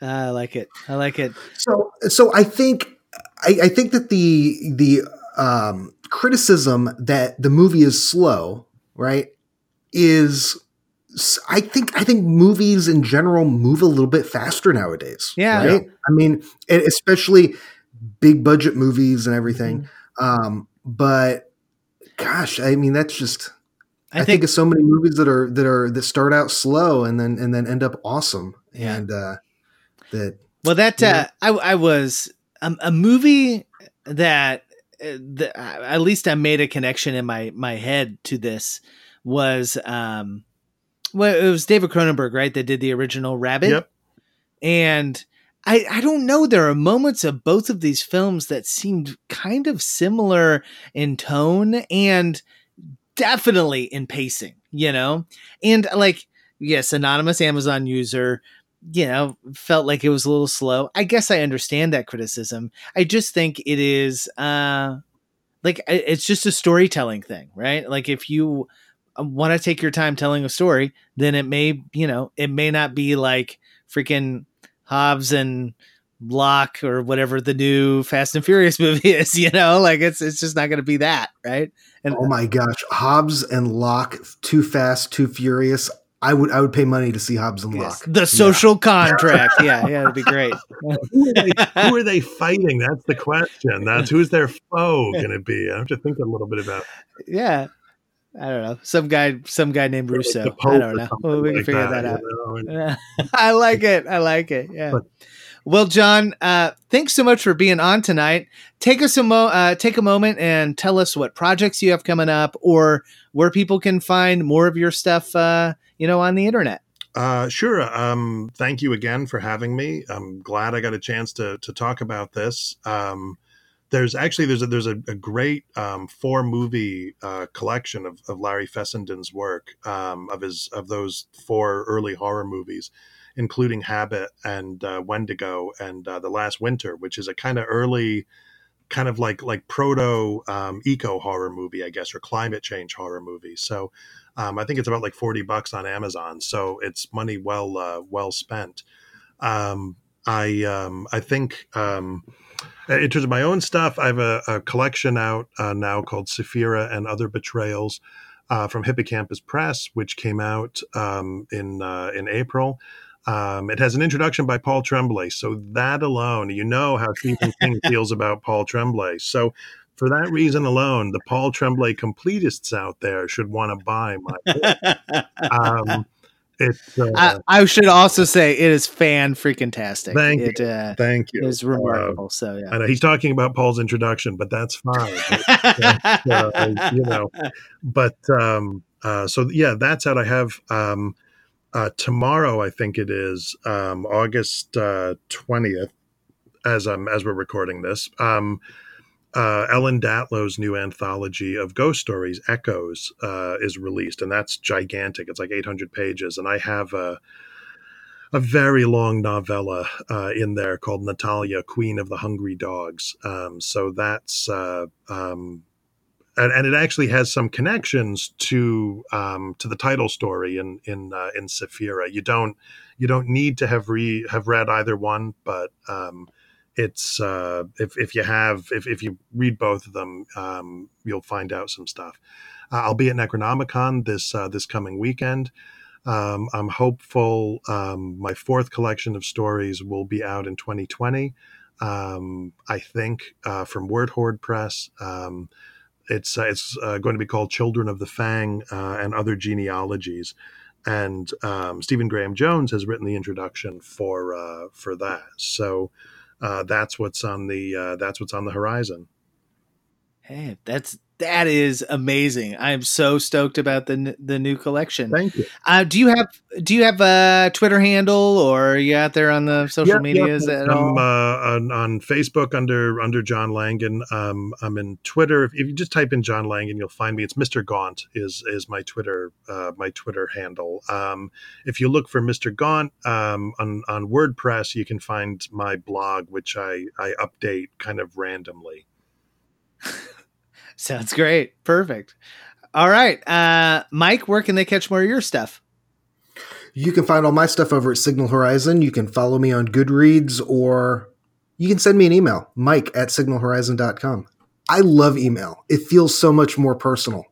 I like it. I like it. So so I think I, I think that the the um, criticism that the movie is slow, right, is I think I think movies in general move a little bit faster nowadays. Yeah. right. I mean, especially big budget movies and everything. Um, but gosh, I mean, that's just I, I, think, think, of so many movies that are that are that start out slow and then and then end up awesome. Yeah. And uh, that well that uh, Yeah. I I was um, a movie that the, at least I made a connection in my my head to this was um well it was David Cronenberg right that did the original Rabid Yep. and I, I don't know. There are moments of both of these films that seemed kind of similar in tone and definitely in pacing, you know? And like, yes, anonymous Amazon user, you know, felt like it was a little slow. I guess I understand that criticism. I just think it is uh like it's just a storytelling thing, right? Like if you uh, want to take your time telling a story, then it may, you know, it may not be like freaking Hobbs and Locke or whatever the new Fast and Furious [laughs] movie is, you know, like it's it's just not going to be that, right? And oh my gosh, Hobbs and Locke, Too Fast, Too Furious. I would I would pay money to see Hobbs and yes. Locke. The social yeah. contract. yeah, yeah, it'd be great. [laughs] who, are they, who, are they, fighting? That's the question. That's who's their foe going to be. I have to think a little bit about. Yeah, I don't know. Some guy, some guy named Russo. Like I don't know. Well, we can like figure that, that out. You know? [laughs] I like it. I like it. Yeah. But, well, John, uh, thanks so much for being on tonight. Take us a mo- uh, take a moment and tell us what projects you have coming up, or where people can find more of your stuff. Uh, you know, on the internet. Uh, sure. Um, thank you again for having me. I'm glad I got a chance to to talk about this. Um, there's actually there's a, there's a, a great um, four movie uh, collection of, of Larry Fessenden's work um, of his of those four early horror movies including Habit and uh, Wendigo and uh, The Last Winter, which is a kind of early, kind of like like proto um, eco horror movie, I guess, or climate change horror movie. So um, I think it's about like forty bucks on Amazon. So it's money well uh, well spent. Um, I um, I think. Um, in terms of my own stuff, I have a, a collection out uh, now called Sapphira and Other Betrayals uh, from Hippocampus Press, which came out um, in uh, in April. Um, it has an introduction by Paul Tremblay. So that alone, you know how Stephen King [laughs] feels about Paul Tremblay. So for that reason alone, the Paul Tremblay completists out there should want to buy my book. um, it's, uh, I, I, should also say it is fan freaking tastic. Thank it, you. Uh, thank you. It's remarkable. Uh, so yeah, I know he's talking about Paul's introduction, but that's fine. [laughs] uh, you know, but um, uh, so yeah, that's out. I have um, uh, tomorrow, I think it is um, August uh, twentieth, as um, as we're recording this. Um, uh, Ellen Datlow's new anthology of ghost stories, Echoes, uh, is released, and that's gigantic. It's like 800 pages, and I have a a very long novella uh, in there called Natalia, Queen of the Hungry Dogs. Um, so that's uh, um, and, and, it actually has some connections to um, to the title story in in uh, in Sapphira. You don't you don't need to have re have read either one, but um, it's uh, if if you have if if you read both of them, um, you'll find out some stuff. Uh, I'll be at Necronomicon this uh, this coming weekend. Um, I'm hopeful um, my fourth collection of stories will be out in 2020. Um, I think uh, from Word Horde Press. Um, it's uh, it's uh, going to be called Children of the Fang uh, and Other Genealogies, and um, Stephen Graham Jones has written the introduction for for that. So that's what's on the that's what's on the horizon. Hey, that's that is amazing. I'm so stoked about the the new collection. Thank you. Uh, do you have do you have a Twitter handle or are you out there on the social yep, medias yep. at I'm, all? Uh, on, on Facebook under under John Langan. Um, I'm in Twitter. If, if, you just type in John Langan, you'll find me. It's Mr. Gaunt is is my Twitter uh, my Twitter handle. Um, if you look for Mr. Gaunt um, on on WordPress, you can find my blog, which I I update kind of randomly. [laughs] Sounds great. Perfect. All right. Uh, Mike, where can they catch more of your stuff? You can find all my stuff over at Signal Horizon. You can follow me on Goodreads or you can send me an email, mike at signalhorizon.com. I love email. It feels so much more personal.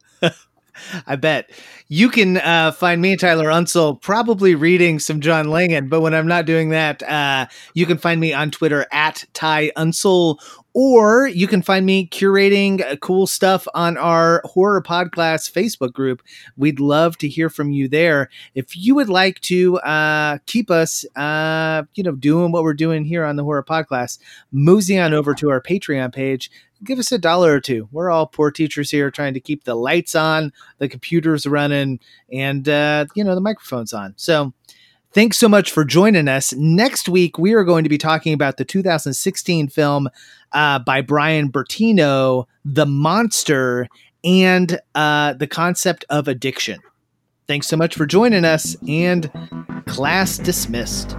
[laughs] I bet. You can uh, find me, Tyler Unsel, probably reading some John Langan, but when I'm not doing that, uh, you can find me on Twitter at Ty Unsel or you can find me curating uh, cool stuff on our horror podcast Facebook group. We'd love to hear from you there. If you would like to uh, keep us, uh, you know, doing what we're doing here on the horror podcast, mosey on over to our Patreon page. Give us a dollar or two. We're all poor teachers here trying to keep the lights on, the computers running, and uh, you know the microphones on. So Thanks so much for joining us. Next week, we are going to be talking about the 2016 film uh, by Brian Bertino, The Monster, and uh, the concept of addiction. Thanks so much for joining us, and class dismissed.